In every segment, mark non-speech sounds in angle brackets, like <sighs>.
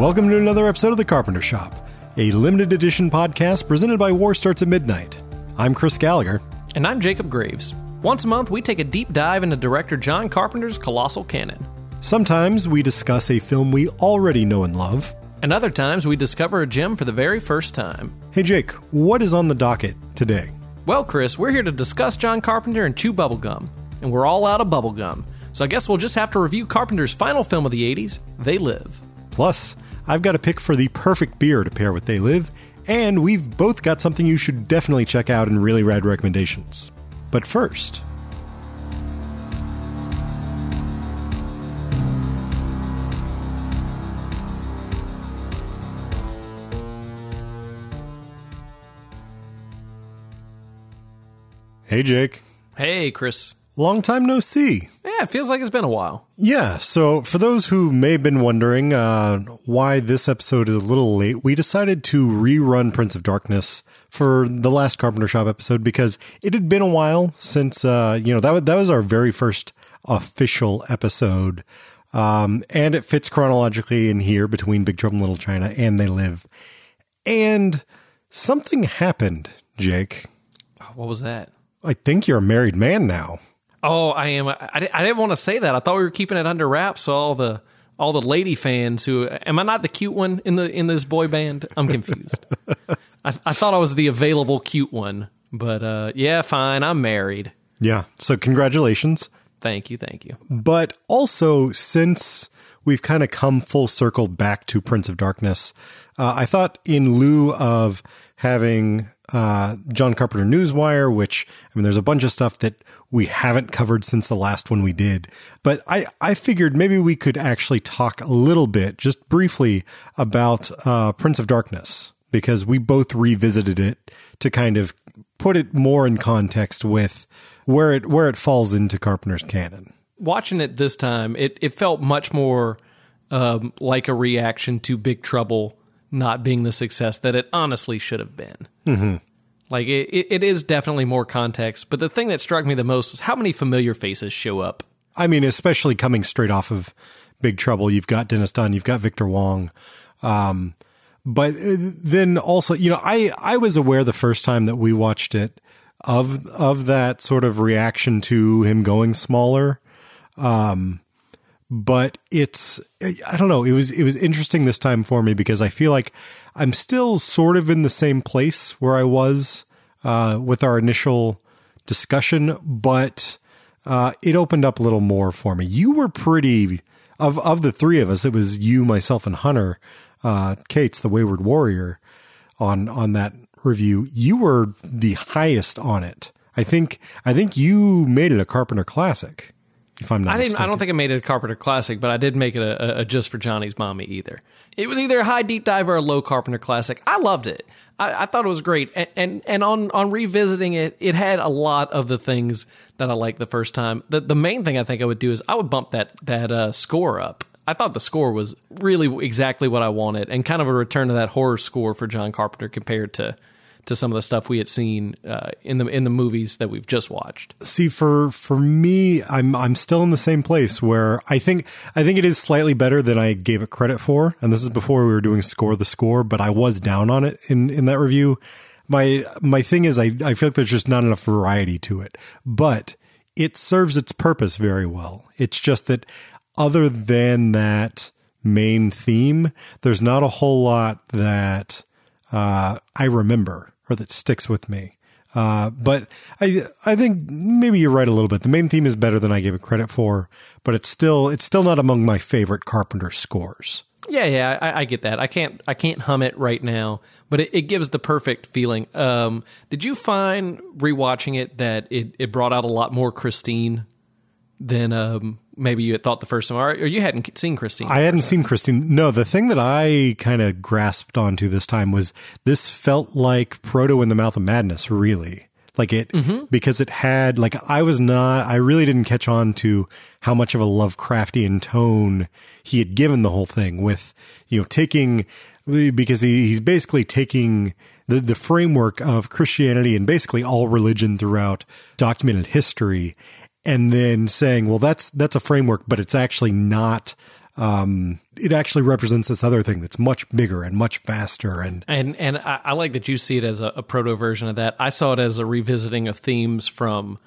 Welcome to another episode of The Carpenter Shop, a limited edition podcast presented by War Starts at Midnight. I'm Chris Gallagher. And I'm Jacob Graves. Once a month, we take a deep dive into director John Carpenter's colossal canon. Sometimes we discuss a film we already know and love. And other times, we discover a gem for the very first time. Hey, Jake, what is on the docket today? Well, Chris, we're here to discuss John Carpenter and chew bubblegum. And we're all out of bubblegum. So I guess we'll just have to review Carpenter's final film of the 80s, They Live. Plus, I've got a pick for the perfect beer to pair with They Live, and we've both got something you should definitely check out in really rad recommendations. But first, Hey, Jake. Hey, Chris. Long time no see. Yeah, it feels like it's been a while. Yeah, so for those who may have been wondering uh, why this episode is a little late, we decided to rerun Prince of Darkness for the last Carpenter Shop episode because it had been a while since uh, you know that was, that was our very first official episode, um, and it fits chronologically in here between Big Trouble in Little China and They Live, and something happened, Jake. What was that? I think you're a married man now. Oh, I am. I, I didn't want to say that. I thought we were keeping it under wraps. So all the all the lady fans who am I not the cute one in the in this boy band? I'm confused. <laughs> I, I, thought I was the available cute one, but uh, yeah, fine. I'm married. Yeah. So congratulations. Thank you. Thank you. But also, since we've kind of come full circle back to Prince of Darkness, uh, I thought in lieu of having uh, John Carpenter Newswire, which I mean, there's a bunch of stuff that we haven't covered since the last one we did. But I, I figured maybe we could actually talk a little bit, just briefly, about uh, Prince of Darkness, because we both revisited it to kind of put it more in context with where it where it falls into Carpenter's canon. Watching it this time, it, it felt much more um, like a reaction to Big Trouble not being the success that it honestly should have been. Mm-hmm. Like it, it is definitely more context. But the thing that struck me the most was how many familiar faces show up. I mean, especially coming straight off of Big Trouble, you've got Dennis Dun, you've got Victor Wong. Um, but uh, then also, you know, I I was aware the first time that we watched it of of that sort of reaction to him going smaller. Um, but it's I don't know. It was it was interesting this time for me because I feel like I'm still sort of in the same place where I was uh, with our initial discussion, but uh, it opened up a little more for me. You were pretty of of the three of us. It was you, myself, and Hunter. Uh, Kate's the Wayward Warrior on on that review. You were the highest on it. I think I think you made it a Carpenter classic. If I'm not, I didn't. Mistaken. I don't think I made it a Carpenter classic, but I did make it a, a, a, just for Johnny's mommy either. It was either a high deep dive or a low Carpenter classic. I loved it. I, I thought it was great, and, and and on on revisiting it, it had a lot of the things that I liked the first time. The the main thing I think I would do is I would bump that that uh, score up. I thought the score was really exactly what I wanted, and kind of a return to that horror score for John Carpenter compared to to some of the stuff we had seen uh, in the in the movies that we've just watched. See, for for me, I'm I'm still in the same place where I think I think it is slightly better than I gave it credit for, and this is before we were doing score the score, but I was down on it in in that review. My my thing is, I I feel like there's just not enough variety to it, but it serves its purpose very well. It's just that other than that main theme, there's not a whole lot that uh, I remember or that sticks with me. Uh, but I I think maybe you're right a little bit. The main theme is better than I gave it credit for, but it's still it's still not among my favorite Carpenter scores. Yeah, yeah, I, I get that. I can't I can't hum it right now, but it, it gives the perfect feeling. Um, did you find rewatching it that it, it brought out a lot more Christine than um, maybe you had thought the first time, or, you hadn't seen Christine. I hadn't seen Christine. No, the thing that I kind of grasped onto this time was this felt like Proto in the Mouth of Madness, really. Like it, mm-hmm. because it had, like, I was not, I really didn't catch on to how much of a Lovecraftian tone he had given the whole thing with, you know, taking, because he, he's basically taking the, the framework of Christianity and basically all religion throughout documented history and then saying, well, that's that's a framework, but it's actually not um, it actually represents this other thing that's much bigger and much faster. And and and I, I like that you see it as a, a, proto version of that. I saw it as a revisiting of themes from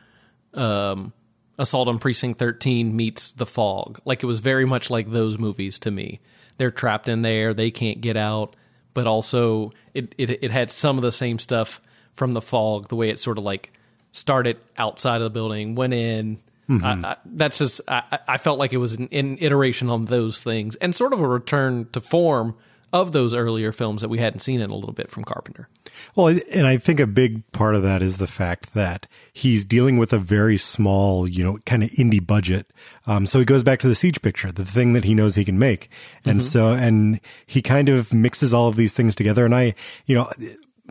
um, Assault on Precinct Thirteen meets The Fog. Like it was very much like those movies to me. They're trapped in there, they can't get out, but also it it, it had some of the same stuff from The Fog. The way it sort of like started outside of the building, went in Mm-hmm. I, I, that's just I, I, felt like it was an, an, iteration on those things and sort of a return to form of those earlier films that we hadn't seen in a little bit from Carpenter. Well, and I think a big part of that is the fact that he's dealing with a very small, you know, kind of indie budget. Um, so he goes back to the siege picture, the thing that he knows he can make, and mm-hmm. so and he kind of mixes all of these things together. And I, you know,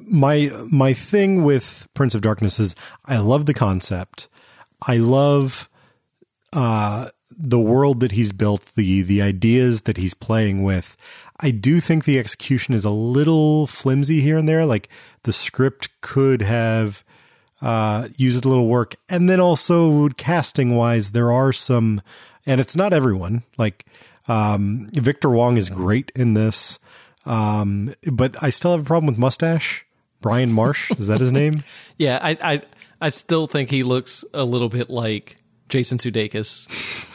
my my thing with Prince of Darkness is I love the concept. I love uh, the world that he's built, the the ideas that he's playing with. I do think the execution is a little flimsy here and there. Like the script could have uh, used a little work, and then also casting wise, there are some, and it's not everyone. Like um, Victor Wong is great in this, um, but I still have a problem with mustache. Brian Marsh is that his <laughs> name? yeah, I, I I still think he looks a little bit like Jason Sudeikis.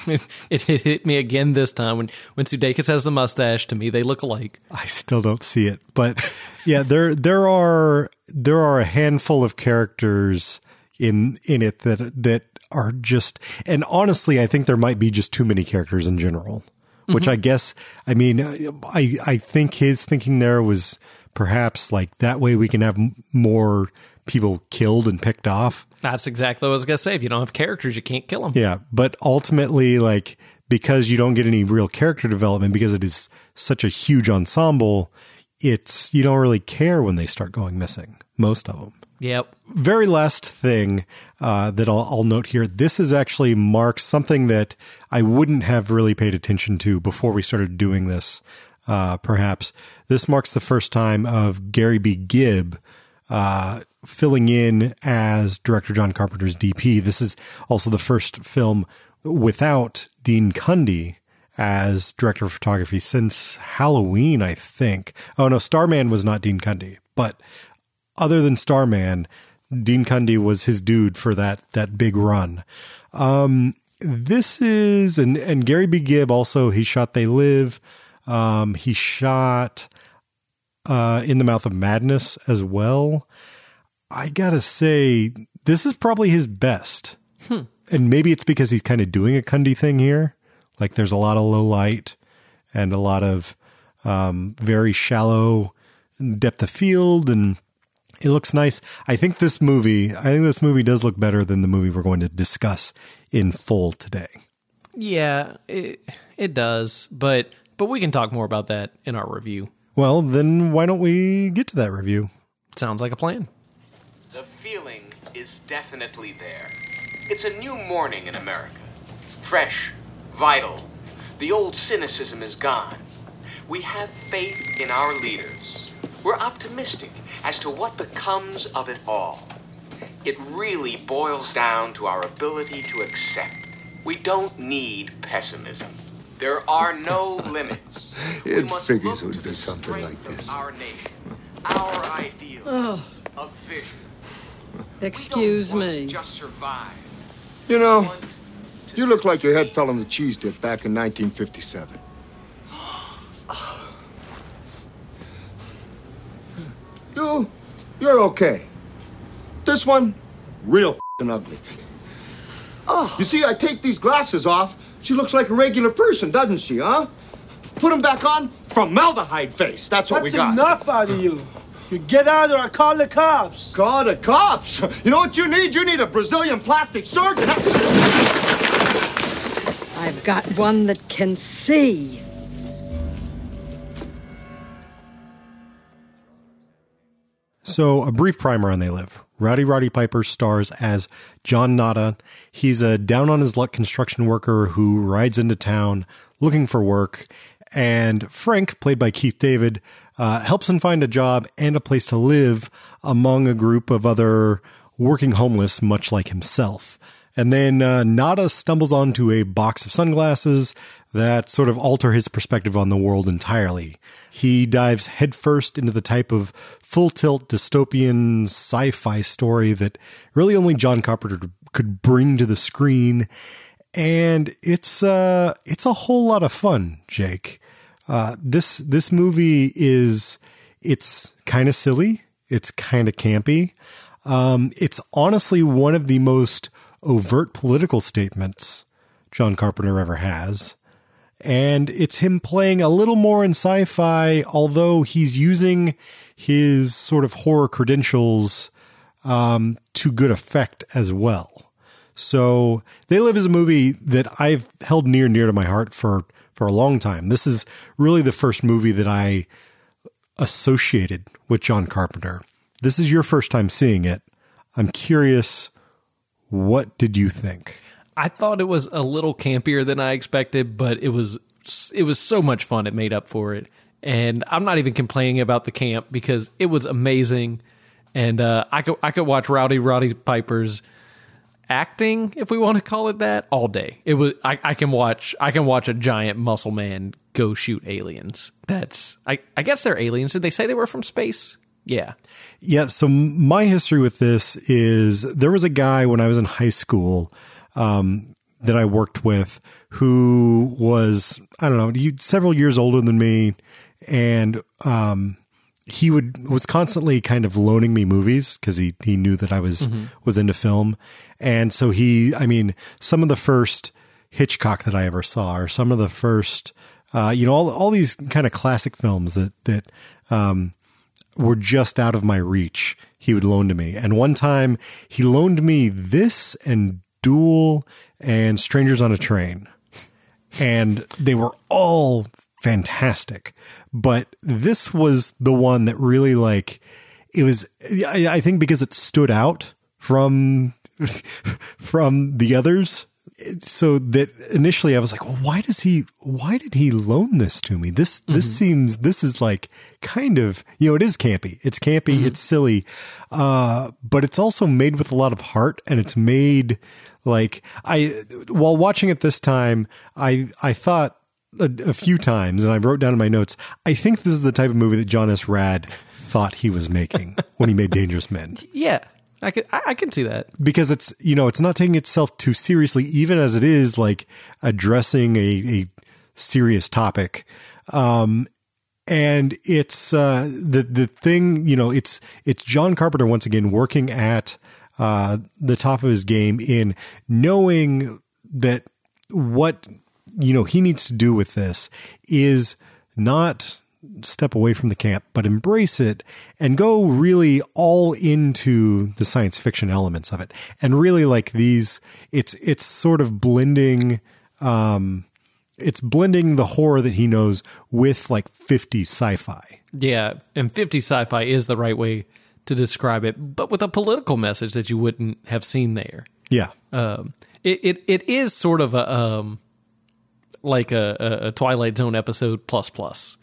<laughs> it, it, hit me again this time when when Sudeikis has the mustache. To me, they look alike. I still don't see it, but yeah, there there are there are a handful of characters in in it that that are just and honestly, I think there might be just too many characters in general. Which mm-hmm. I guess, I mean, I I think his thinking there was perhaps like that way we can have more people killed and picked off. That's exactly what I was gonna say. If you don't have characters, you can't kill them. Yeah, but ultimately, like because you don't get any real character development because it is such a huge ensemble, it's you don't really care when they start going missing. Most of them. Yep. Very last thing uh, that I'll, I'll, note here. This is actually marks something that I wouldn't have really paid attention to before we started doing this. Uh, perhaps this marks the first time of Gary B. Kibbe uh, filling in as director John Carpenter's DP. This is also the first film without Dean Cundey as director of photography since Halloween, I think. Oh no, Starman was not Dean Cundey, but other than Starman, Dean Cundey was his dude for that that big run. Um, this is and and Gary B. Kibbe also he shot They Live. Um, he shot uh, In the Mouth of Madness as well. I gotta say, this is probably his best. Hmm. And maybe it's because he's kind of doing a Cundey thing here. Like there's a lot of low light and a lot of um, very shallow depth of field and it looks nice. I think this movie, I think this movie does look better than the movie we're going to discuss in full today. Yeah, it, it does, but but we can talk more about that in our review. Well, then why don't we get to that review? Sounds like a plan. The feeling is definitely there. It's a new morning in America. Fresh, vital. The old cynicism is gone. We have faith in our leaders. We're optimistic as to what becomes of it all. It really boils down to our ability to accept. We don't need pessimism. There are no <laughs> limits. it figures it would be something like this. Our nation, our ideals oh. of vision. Excuse me. just survive. You know, you look like your head fell on the cheese dip back in 1957. You, you're okay. This one, real ugly. Oh. You see, I take these glasses off she looks like a regular person, doesn't she, huh? Put them back on, formaldehyde face. That's what That's we got. That's enough out of you. You get out or I call the cops. Call the cops? You know what you need? You need a Brazilian plastic surgeon. I've got one that can see. So, a brief primer on They Live. Rowdy Roddy Piper stars as John Nada. He's a down on his luck construction worker who rides into town looking for work. And Frank, played by Keith David, uh, helps him find a job and a place to live among a group of other working homeless, much like himself. And then uh, Nada stumbles onto a box of sunglasses that sort of alter his perspective on the world entirely. He dives headfirst into the type of full tilt dystopian sci fi story that really only John Carpenter could bring to the screen. And it's uh, it's a whole lot of fun, Jake. Uh, this this movie is it's kind of silly. It's kind of campy. Um, it's honestly one of the most overt political statements John Carpenter ever has. And it's him playing a little more in sci fi, although he's using his sort of horror credentials um, to good effect as well. So, They Live is a movie that I've held near and dear to my heart for, for a long time. This is really the first movie that I associated with John Carpenter. This is your first time seeing it. I'm curious, what did you think? I thought it was a little campier than I expected, but it was it was so much fun. It made up for it, and I'm not even complaining about the camp because it was amazing, and uh, I could I could watch Rowdy Roddy Piper's acting, if we want to call it that, all day. It was I, I can watch I can watch a giant muscle man go shoot aliens. That's I I guess they're aliens. Did they say they were from space? Yeah. Yeah. So my history with this is there was a guy when I was in high school um, that I worked with who was, I don't know, he, several years older than me. And, um, he would was constantly kind of loaning me movies because he he knew that I was mm-hmm. was into film, and so he I mean some of the first Hitchcock that I ever saw, or some of the first uh, you know all all these kind of classic films that that um, were just out of my reach. He would loan to me, and one time he loaned me this and Duel and Strangers on a Train. And they were all fantastic. But this was the one that really like it was I, think because it stood out from <laughs> from the others so that initially I was like, well, why does he, why did he loan this to me? This, this mm-hmm. seems, this is like kind of, you know, it is campy. It's campy. Mm-hmm. It's silly. Uh, but it's also made with a lot of heart and it's made like I, while watching it this time, I, I thought a, a few times and I wrote down in my notes, I think this is the type of movie that John S. Rad thought he was making when he made Dangerous Men. <laughs> Yeah. I can I can see that because it's you know it's not taking itself too seriously, even as it is like addressing a, a serious topic. Um, and it's uh, the the thing you know it's it's John Carpenter once again working at uh, the top of his game in knowing that what you know he needs to do with this is not step away from the camp, but embrace it and go really all into the science fiction elements of it. And really like these, it's, it's sort of blending, um, it's blending the horror that he knows with like 50 sci-fi. Yeah, and 50 sci-fi is the right way to describe it, but with a political message that you wouldn't have seen there. Yeah. Um, it, it, it is sort of a, um, like a, a Twilight Zone episode plus plus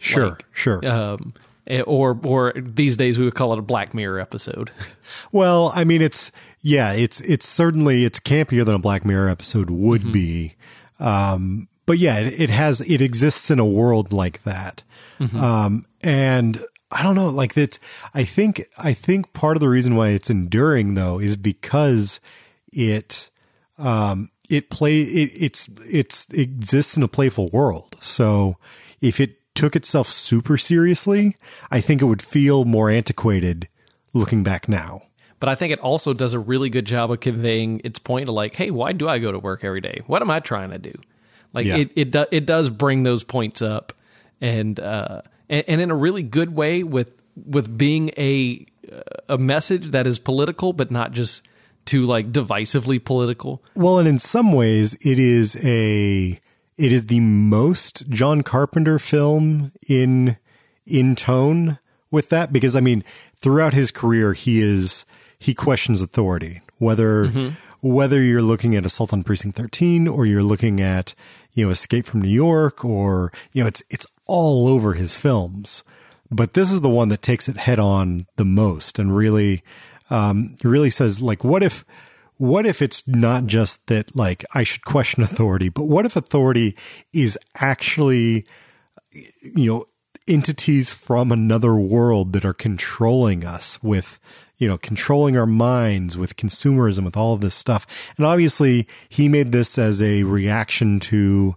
Sure, like, sure. Um, eh, or or these days we would call it a Black Mirror episode. <laughs> Well, I mean, it's yeah, it's it's certainly it's campier than a Black Mirror episode would mm-hmm. be. Um, but yeah, it, it, has it exists in a world like that, mm-hmm. um, and I don't know, like that. I think I think part of the reason why it's enduring though is because it um, it play it, it's it's it exists in a playful world. So if it took itself super seriously, I think it would feel more antiquated looking back now. But I think it also does a really good job of conveying its point of like, hey, why do I go to work every day? What am I trying to do? Like yeah. it it do, it does bring those points up, and uh, and, and in a really good way with with being a a message that is political, but not just too like divisively political. Well, and in some ways, it is a it is the most John Carpenter film in in tone with that because I mean throughout his career he is he questions authority whether mm-hmm. whether you're looking at Assault on Precinct 13 or you're looking at you know Escape from New York or you know it's it's all over his films but this is the one that takes it head on the most and really um, really says like what if what if it's not just that like I should question authority, but what if authority is actually you know entities from another world that are controlling us with you know controlling our minds with consumerism with all of this stuff? And obviously he made this as a reaction to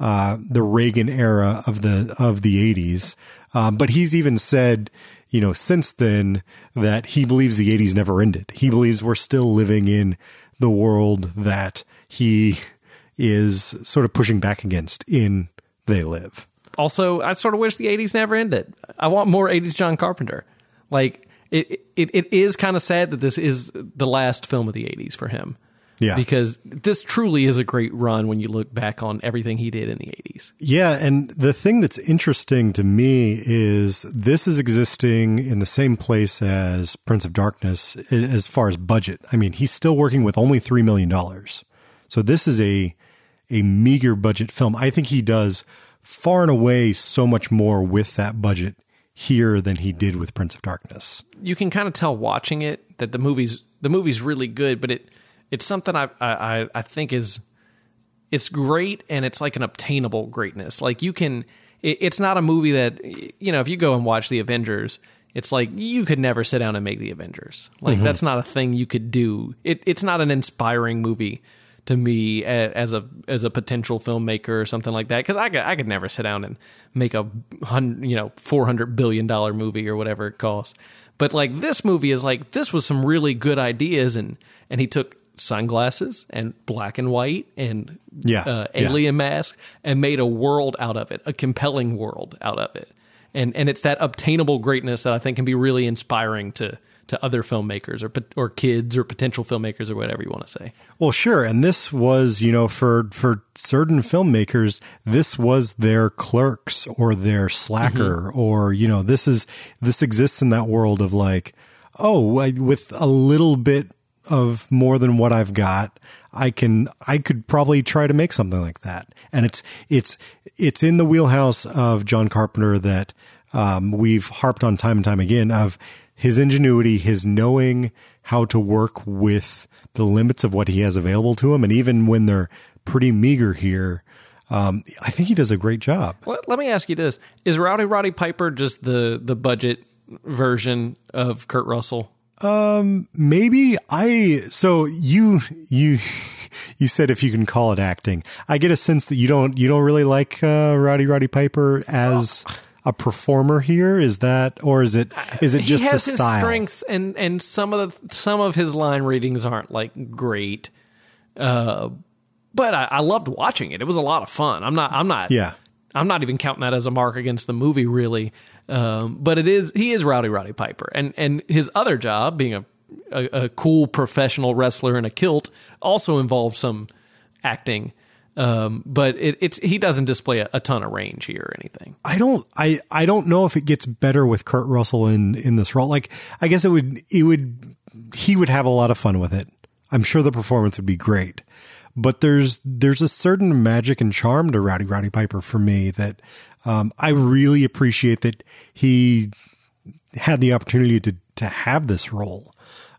uh, the Reagan era of the of the 80s um, but he's even said you know since then that he believes the 80s never ended he believes we're still living in the world that he is sort of pushing back against in they live also, I sort of wish the 80s never ended. I want more 80s John Carpenter. Like, it, it, it is kind of sad that this is the last film of the 80s for him. Yeah. Because this truly is a great run when you look back on everything he did in the 80s. Yeah. And the thing that's interesting to me is this is existing in the same place as Prince of Darkness as far as budget. I mean, he's still working with only $3 million. So this is a, a meager budget film. I think he does far and away so much more with that budget here than he did with Prince of Darkness. You can kind of tell watching it that the movie's the movie's really good, but it it's something I I I think is it's great and it's like an obtainable greatness. Like you can it, it's not a movie that you know if you go and watch the Avengers it's like you could never sit down and make the Avengers. Like mm-hmm. that's not a thing you could do. It, it's not an inspiring movie to me as a as a potential filmmaker or something like that because I could, I could never sit down and make a hundred you know four hundred billion dollar movie or whatever it costs. But like this movie is like this was some really good ideas and and he took sunglasses and black and white and yeah, uh, alien yeah. mask and made a world out of it, a compelling world out of it. And and it's that obtainable greatness that I think can be really inspiring to to other filmmakers or or kids or potential filmmakers or whatever you want to say. Well, sure, and this was, you know, for for certain filmmakers, this was their clerks or their slacker mm-hmm. or, you know, this is this exists in that world of like, oh, I, with a little bit of more than what I've got, I can I could probably try to make something like that. And it's it's it's in the wheelhouse of John Carpenter that um, we've harped on time and time again of his ingenuity, his knowing how to work with the limits of what he has available to him, and even when they're pretty meager here, um, I think he does a great job. Let, let me ask you this: Is Rowdy Roddy Piper just the the budget version of Kurt Russell? Um, maybe I. So you you you said if you can call it acting, I get a sense that you don't you don't really like uh, Rowdy Roddy Piper as. Oh a performer here? Is that, or is it, is it just he has the his style? strengths, and and some of the some of his line readings aren't like great. Uh, but I, I loved watching it. It was a lot of fun. I'm not. I'm not. Yeah. I'm not even counting that as a mark against the movie, really. Um, but it is. He is Rowdy Roddy Piper, and and his other job, being a, a, a cool professional wrestler in a kilt, also involves some acting. Um, but it, it's he doesn't display a, a, ton of range here or anything. I don't I I don't know if it gets better with Kurt Russell in in this role. Like I guess it would it would he would have a lot of fun with it. I'm sure the performance would be great. But there's there's a certain magic and charm to Rowdy Roddy Piper for me that um, I really appreciate that he had the opportunity to to have this role.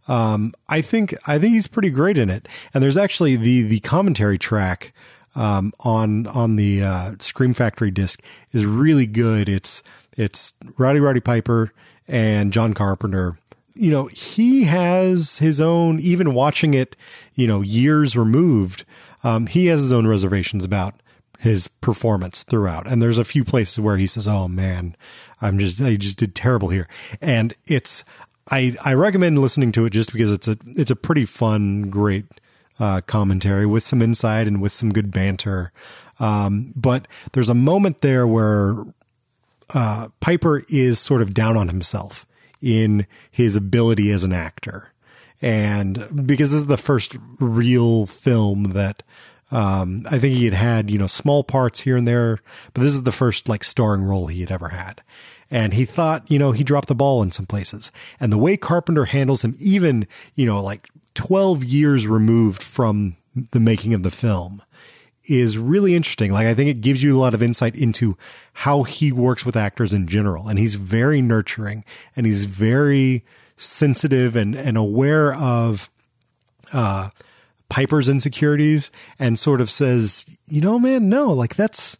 Um, I think I think he's pretty great in it. And there's actually the the commentary track um, on on the uh, Scream Factory disc is really good. It's it's Rowdy Roddy Piper and John Carpenter. You know, he has his own. Even watching it, you know, years removed, um, he has his own reservations about his performance throughout. And there's a few places where he says, "Oh man, I'm just I just did terrible here," and it's. I, I recommend listening to it just because it's a it's a pretty fun, great uh, commentary with some insight and with some good banter. Um, but there's a moment there where uh, Piper is sort of down on himself in his ability as an actor. And because this is the first real film that um, I think he had had, you know, small parts here and there, but this is the first like starring role he had ever had. And he thought, you know, he dropped the ball in some places. And the way Carpenter handles him, even, you know, like 12 years removed from the making of the film is really interesting. Like, I think it gives you a lot of insight into how he works with actors in general. And he's very nurturing and he's very sensitive and, and aware of uh, Piper's insecurities and sort of says, you know, man, no, like that's,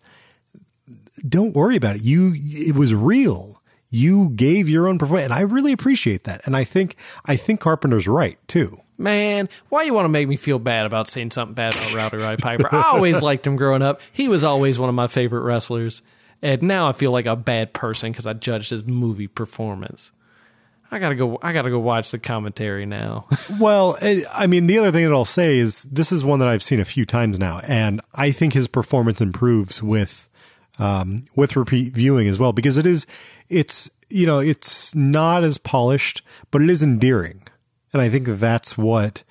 don't worry about it. You, it was real. You gave your own performance. And I really appreciate that. And I think, I think Carpenter's right too. Man, why you want to make me feel bad about saying something bad about Rowdy Roddy Piper? I always liked him growing up. He was always one of my favorite wrestlers. And now I feel like a bad person because I judged his movie performance. I gotta go. I gotta go watch the commentary now. <laughs> Well, eh, I mean, the other thing that I'll say is this is one that I've seen a few times now, and I think his performance improves with um, with repeat viewing as well because it is it's you know it's not as polished, but it is endearing, and I think that's what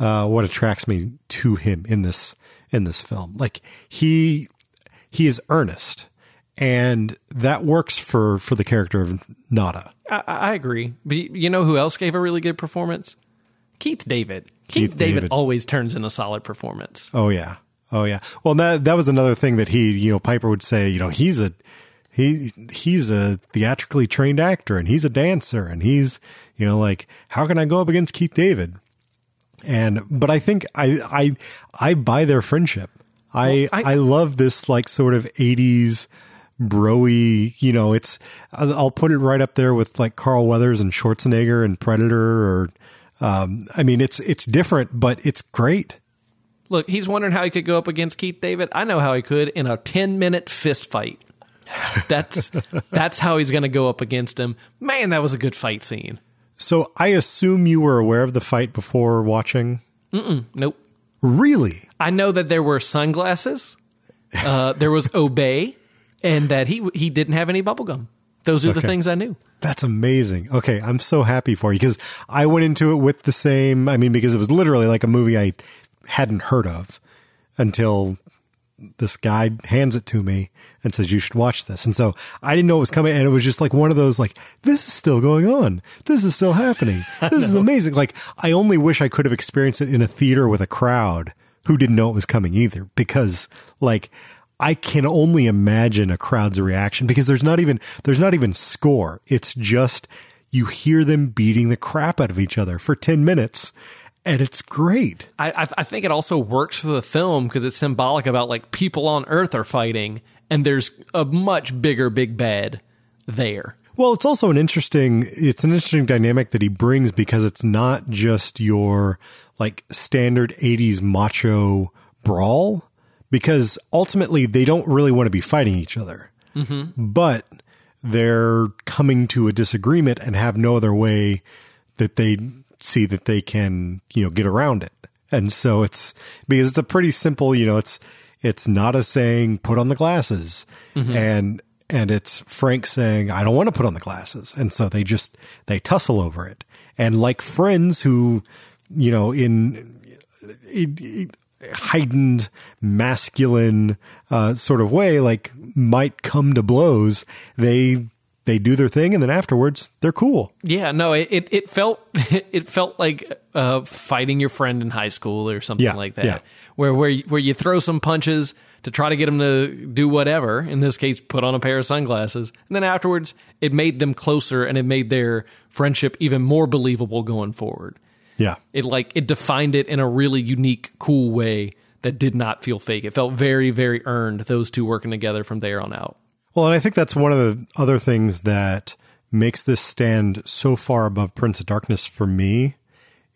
uh, what attracts me to him in this in this film. Like he he is earnest, and that works for for the character of Nada. I, I agree. But you know who else gave a really good performance? Keith David. Keith, Keith David, David. always turns in a solid performance. Oh yeah. Oh yeah. Well, that that was another thing that he, you know, Piper would say, you know, he's a he he's a theatrically trained actor and he's a dancer and he's, you know, like how can I go up against Keith David? And but I think I I I buy their friendship. I, Well, I- I love this like sort of 80s broy, you know, it's I'll put it right up there with like Carl Weathers and Schwarzenegger and Predator or um I mean it's it's different but it's great. Look, he's wondering how he could go up against Keith David. I know how he could in a 10 minute fist fight. <laughs> That's that's how he's going to go up against him. Man, that was a good fight scene. So I assume you were aware of the fight before watching. Nope. Really? I know that there were sunglasses. Uh, there was Obey, and that he he didn't have any bubble gum. Those are the things I knew. That's amazing. Okay, I'm so happy for you because I went into it with the same. I mean, because it was literally like a movie I hadn't heard of until this guy hands it to me and says you should watch this. And so I didn't know it was coming, and it was just like one of those like this is still going on. This is still happening. <laughs> This is amazing. Like I only wish I could have experienced it in a theater with a crowd who didn't know it was coming either, because like. I can only imagine a crowd's reaction because there's not even there's not even score. It's just you hear them beating the crap out of each other for 10 minutes and it's great. I I, I think it also works for the film because it's symbolic about like people on Earth are fighting, and there's a much bigger big bad there. Well, it's also an interesting it's an interesting dynamic that he brings because it's not just your like standard 80s macho brawl because ultimately they don't really want to be fighting each other. But they're coming to a disagreement and have no other way that they see that they can, you know, get around it. And so it's because it's a pretty simple, you know, it's it's not a saying put on the glasses and and it's Frank saying I don't want to put on the glasses. And so they just they tussle over it. And like friends who, you know, in heightened masculine uh, sort of way like might come to blows they they do their thing and then afterwards they're cool Yeah, no, it it, it felt <laughs> it felt like uh, fighting your friend in high school or something Yeah, like that, yeah. where where you- where you throw some punches to try to get them to do whatever. In this case, put on a pair of sunglasses, and then afterwards, it made them closer and it made their friendship even more believable going forward. Yeah It like it defined it in a really unique, cool way that did not feel fake. It felt very, very earned. Those two working together from there on out. well and i think that's one of the other things that makes this stand so far above prince of darkness for me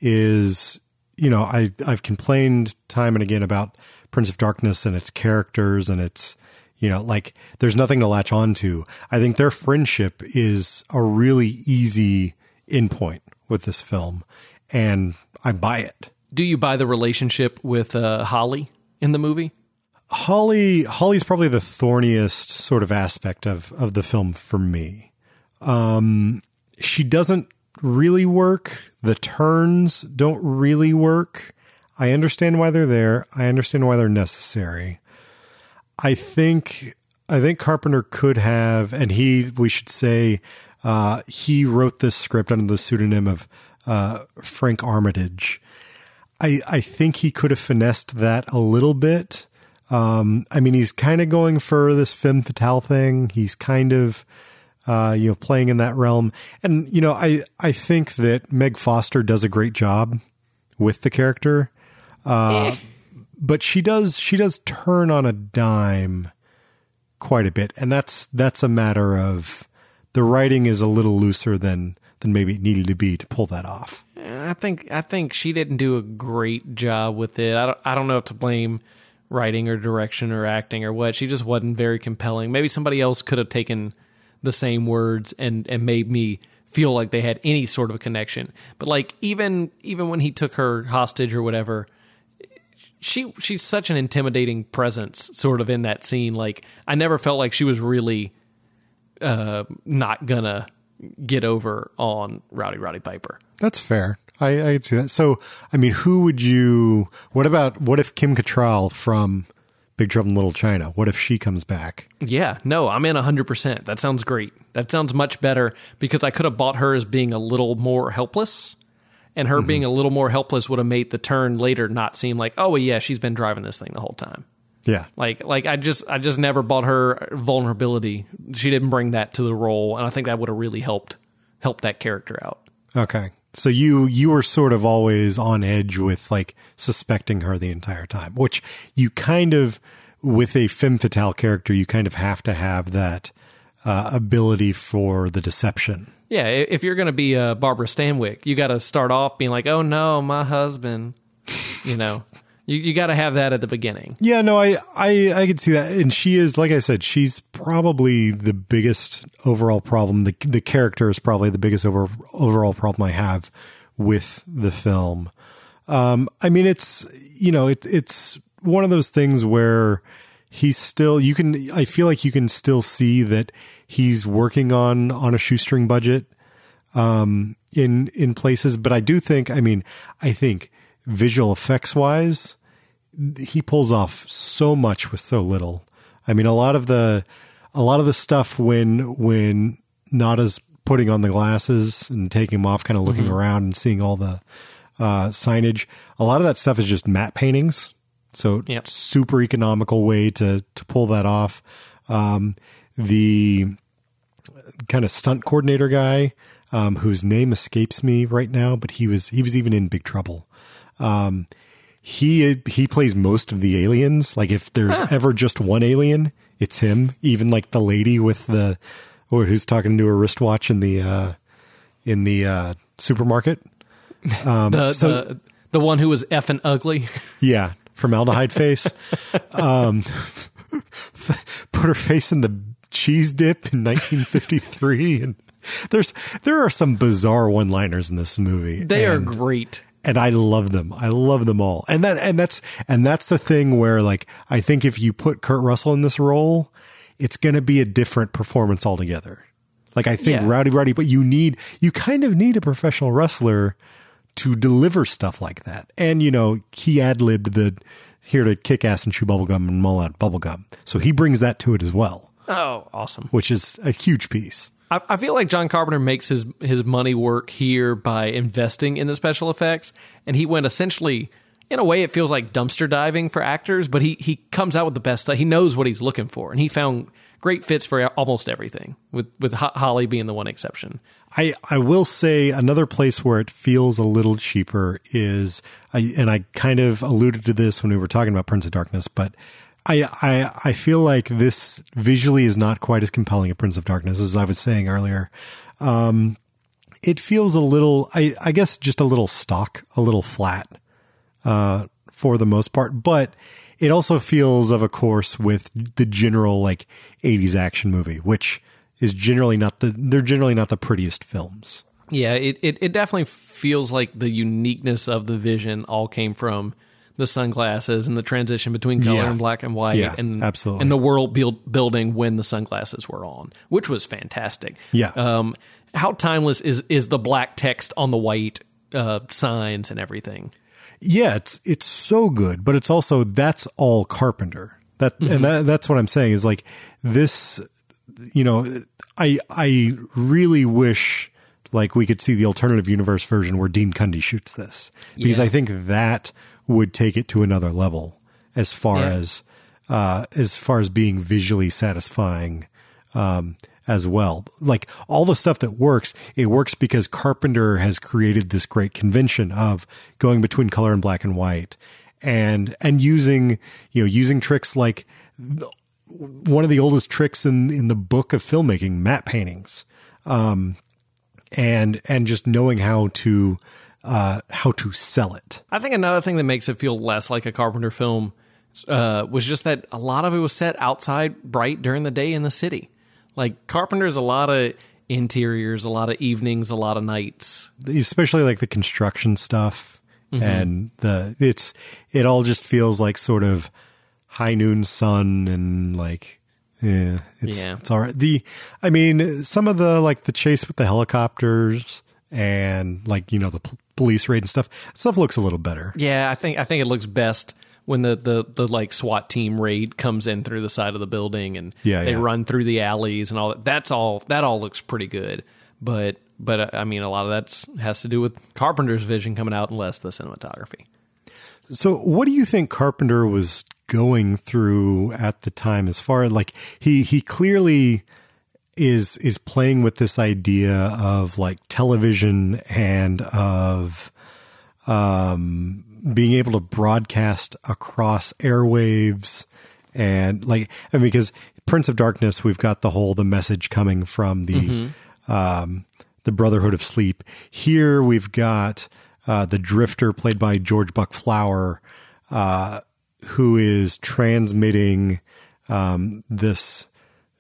is you know i i've complained time and again about prince of darkness and its characters and its you know like there's nothing to latch on to i think their friendship is a really easy endpoint with this film and i buy it Do you buy the relationship with uh, Holly in the movie? Holly Holly's probably the thorniest sort of aspect of of the film for me. Um she doesn't really work. The turns don't really work. I understand why they're there. I understand why they're necessary. I think I think Carpenter could have and he we should say uh he wrote this script under the pseudonym of uh Frank Armitage. I, I think he could have finessed that a little bit. Um, I mean, he's kind of going for this femme fatale thing. He's kind of, uh, you know, playing in that realm. And, you know, I, I think that Meg Foster does a great job with the character. Uh, but she does she does turn on a dime quite a bit, and that's that's a matter of the writing is a little looser than than maybe it needed to be to pull that off. I think I think she didn't do a great job with it. I don't I don't know if to blame writing or direction or acting or what. She just wasn't very compelling. Maybe somebody else could have taken the same words and and made me feel like they had any sort of connection. But like even even when he took her hostage or whatever, she she's such an intimidating presence sort of in that scene. Like I never felt like she was really uh not gonna get over on Rowdy Roddy Piper. That's fair. I, I see that. So, I mean, who would you? What about what if Kim Cattrall from Big Trouble in Little China? What if she comes back? Yeah, no, I'm in 100%. That sounds great. That sounds much better because I could have bought her as being a little more helpless. And her mm-hmm. being a little more helpless would have made the turn later not seem like, oh, well, yeah, she's been driving this thing the whole time. Yeah, Like, like I just, I just never bought her vulnerability. She didn't bring that to the role, and I think that would have really helped, help that character out. Okay. So you you were sort of always on edge with like suspecting her the entire time, which you kind of with a femme fatale character, you kind of have to have that uh, ability for the deception. Yeah, if you're going to be uh, Barbara Stanwyck, you got to start off being like, "Oh no, my husband," you know. You you got to have that at the beginning. Yeah, no, I, I I could see that, and she is like I said, she's probably the biggest overall problem. The the character is probably the biggest over overall problem I have with the film. Um, I mean, it's you know, it, it's one of those things where he's still you can I feel like you can still see that he's working on on a shoestring budget um in in places but I do think I mean I think visual effects wise he pulls off so much with so little. I mean a lot of the a lot of the stuff when when Nada's putting on the glasses and taking them off kind of looking around and seeing all the uh signage a lot of that stuff is just matte paintings so Yep. super economical way to to pull that off. Um, the kind of stunt coordinator guy, um, whose name escapes me right now, but he was he was even in Big Trouble. Um, he he plays most of the aliens. Like if there's ever just one alien, it's him. Even like the lady with the or who's talking to her wristwatch in the uh, in the uh, supermarket. <laughs> Um, The so- the the one who was effing ugly. <laughs> Yeah, formaldehyde face. <laughs> Um, put her face in the cheese dip in 1953, and there's there are some bizarre one-liners in this movie. They are great. And I love them. I love them all. And that and that's and that's the thing where like I think if you put Kurt Russell in this role, it's going to be a different performance altogether. Like I think Yeah. Rowdy Roddy, but you need you kind of need a professional wrestler to deliver stuff like that. And you know, he ad libbed the here to kick ass and chew bubblegum and mull out bubblegum. So he brings that to it as well, Oh, awesome. which is a huge piece. I, I feel like John Carpenter makes his his money work here by investing in the special effects, and he went essentially. In a way, it feels like dumpster diving for actors, but he he comes out with the best stuff. He knows what he's looking for, and he found great fits for almost everything. With with Holly being the one exception. I, I will say another place where it feels a little cheaper is, I, and I kind of alluded to this when we were talking about Prince of Darkness, but I, I, I feel like this visually is not quite as compelling a Prince of Darkness as I was saying earlier. Um, it feels a little, I, I guess just a little stock, a little flat, uh, for the most part, but it also feels of a course with the general like 80s action movie, which is generally not the, they're generally not the prettiest films. Yeah, it, it, it definitely feels like the uniqueness of the vision all came from the sunglasses and the transition between color Yeah. and black and white Yeah, and absolutely. and the world build, building when the sunglasses were on, which was fantastic. Yeah. Um, how timeless is is the black text on the white uh, signs and everything? Yeah, it's it's so good, but it's also that's all Carpenter. That and that, that's what I'm saying is like this. You know, I I really wish like we could see the alternative universe version where Dean Cundey shoots this because Yeah. I think that would take it to another level as far Yeah. as uh, as far as being visually satisfying. Um, as well. Like all the stuff that works, it works because Carpenter has created this great convention of going between color and black and white and and using, you know, using tricks like one of the oldest tricks in in the book of filmmaking, matte paintings. Um and and just knowing how to uh how to sell it. I think another thing that makes it feel less like a Carpenter film uh, was just that a lot of it was set outside bright during the day in the city. Like Carpenter's a lot of interiors, a lot of evenings, a lot of nights. especially like the construction stuff and the it's it all just feels like sort of high noon sun and like yeah it's Yeah. it's all right the i mean some of the like the chase with the helicopters and like you know the police raid and stuff stuff looks a little better Yeah, I think I think it looks best when the the the like SWAT team raid comes in through the side of the building and Yeah, they yeah. run through the alleys and all that. That's all that all looks pretty good. But but uh, I mean a lot of that's has to do with Carpenter's vision coming out and less the cinematography. So, what do you think Carpenter was going through at the time? As far like he he clearly is is playing with this idea of like television and of um being able to broadcast across airwaves and like I mean because Prince of Darkness we've got the whole the message coming from the um the Brotherhood of Sleep. Here we've got uh, the Drifter, played by George Buck Flower, uh, who is transmitting um, this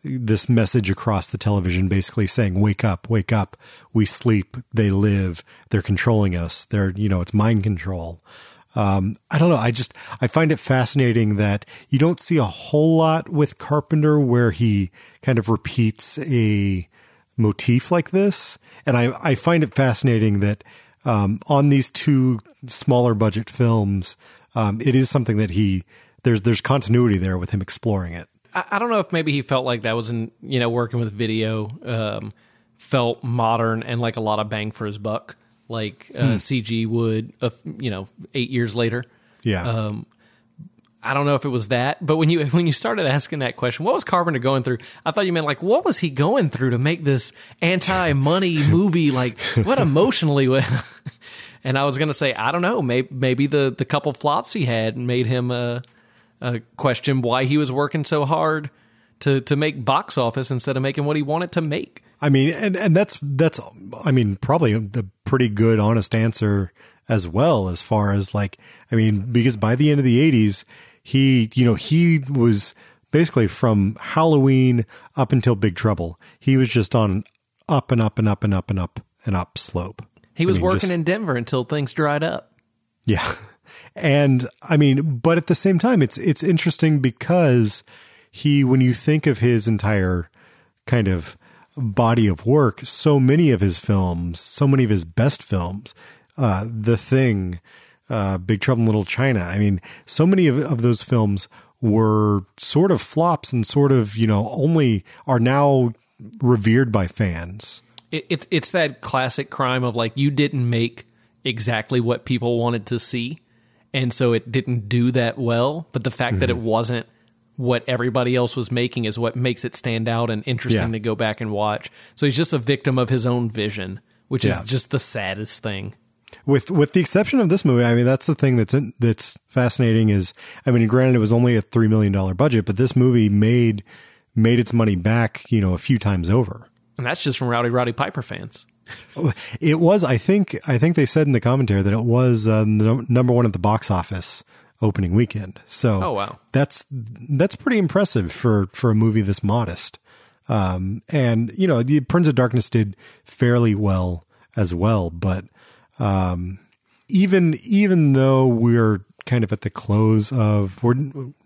this message across the television, basically saying, "Wake up, wake up! We sleep, they live. They're controlling us. They're you know, it's mind control." Um, I don't know. I just I find it fascinating that you don't see a whole lot with Carpenter where he kind of repeats a motif like this, and I I find it fascinating that um, on these two smaller budget films, um, it is something that he there's there's continuity there with him exploring it. I, I don't know if maybe he felt like that was in you know working with video um, felt modern and like a lot of bang for his buck, like uh, CG would, uh, you know, eight years later. Yeah, I don't know if it was that, but when you <laughs> when you started asking that question, what was Carpenter going through? I thought you meant like what was he going through to make this anti-money <laughs> movie? Like what emotionally? <laughs> wa- and I was going to say I don't know. Maybe maybe the the couple flops he had made him uh, uh, question why he was working so hard to to make box office instead of making what he wanted to make. I mean, and and that's that's I mean probably a pretty good honest answer as well as far as like I mean because by the end of the 80s he you know he was basically from Halloween up until Big Trouble he was just on up and up and up and up and up and up slope. He was I mean, working just- in Denver until things dried up. Yeah. <laughs> And I mean, but at the same time, it's it's interesting because he, when you think of his entire kind of body of work, so many of his films, so many of his best films, uh, The Thing, uh, Big Trouble in Little China. I mean, so many of, of those films were sort of flops and sort of, you know, only are now revered by fans. it, it, it's that classic crime of like you didn't make exactly what people wanted to see and so it didn't do that well but the fact that it mm-hmm. wasn't what everybody else was making is what makes it stand out and interesting Yeah. to go back and watch so he's just a victim of his own vision which Yeah. is just the saddest thing with with the exception of this movie, I mean that's the thing that's in, that's fascinating is I mean granted it was only a 3 million dollar budget, but this movie made made its money back, you know, a few times over. and that's just from rowdy roddy piper fans It was I think I think they said in the commentary that it was uh, the number 1 at the box office opening weekend. So Oh, wow. That's that's pretty impressive for for a movie this modest. Um and you know, the Prince of Darkness did fairly well as well, but um, even even though we're kind of at the close of we're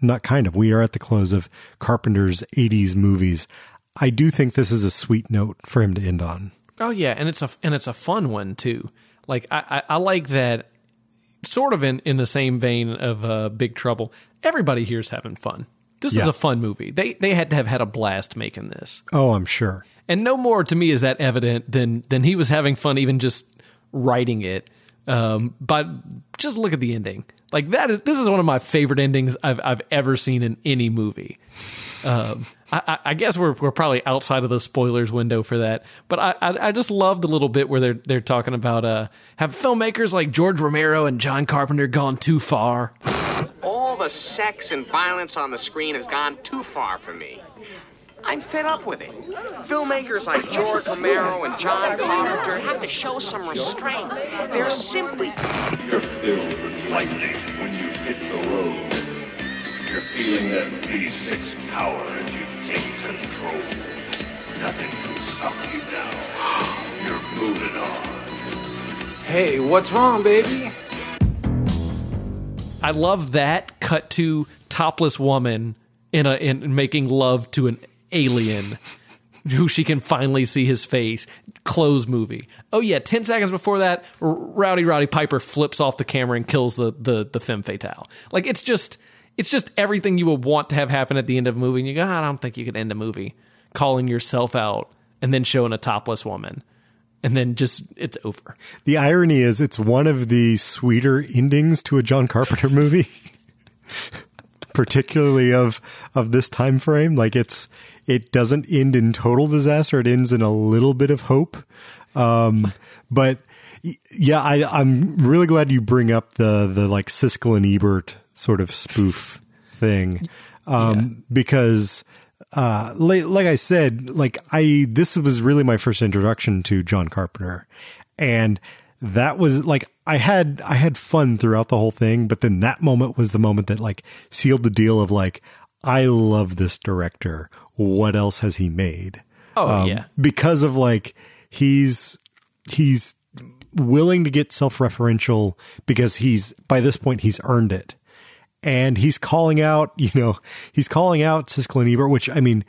not kind of we are at the close of Carpenter's 80s movies I do think this is a sweet note for him to end on Oh yeah, and it's a and it's a fun one too. Like I, I, I like that sort of in, in the same vein of uh, Big Trouble. Everybody here's having fun. This is a fun movie. They they had to have had a blast making this. oh I'm sure And no more to me is that evident than than he was having fun even just writing it. Um, but just look at the ending. Like that is this is one of my favorite endings I've I've ever seen in any movie. Um, I, I- I guess we're we're probably outside of the spoilers window for that, but I I, I just loved the little bit where they're they're talking about uh have filmmakers like George Romero and John Carpenter gone too far? All the sex and violence on the screen has gone too far for me. I'm fed up with it. Filmmakers like George Romero and John Carpenter have to show some restraint. They're simply You're filled with lightning when you hit the road. You're feeling that V6 power as you take control. Nothing can stop you now. <gasps> You're moving on. Hey, what's wrong, baby? I love that cut to topless woman in a in making love to an alien <laughs> who she can finally see his face. Close movie. Oh yeah, ten seconds before that, R- Rowdy Roddy Piper flips off the camera and kills the the the femme fatale. Like it's just it's just everything you would want to have happen at the end of a movie. And you go, "Ah, I don't think you could end a movie calling yourself out and then showing a topless woman. And then just it's over. The irony is, it's one of the sweeter endings to a John Carpenter <laughs> movie, particularly of of this time frame. Like it's it doesn't end in total disaster; it ends in a little bit of hope. Um, but yeah, I, I'm really glad you bring up the the like Siskel and Ebert sort of spoof thing, um, because uh like, like i said like i this was really my first introduction to john carpenter. And that was like i had i had fun throughout the whole thing but then that moment was the moment that like sealed the deal of like i love this director. What else has he made? Oh yeah. because of like he's he's willing to get self-referential because he's by this point he's earned it and he's calling out <laughs> you know he's calling out Siskel and Ebert which I mean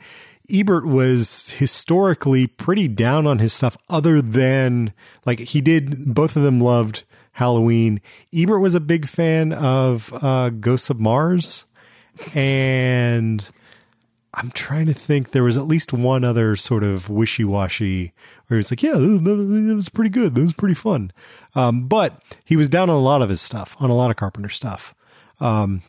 Ebert was historically pretty down on his stuff other than like he did both of them loved Halloween Ebert was a big fan of uh Ghosts of Mars and I'm trying to think. There was at least one other sort of wishy washy where it's like, yeah, that was pretty good. That was pretty fun. Um, but he was down on a lot of his stuff, on a lot of Carpenter stuff. Um,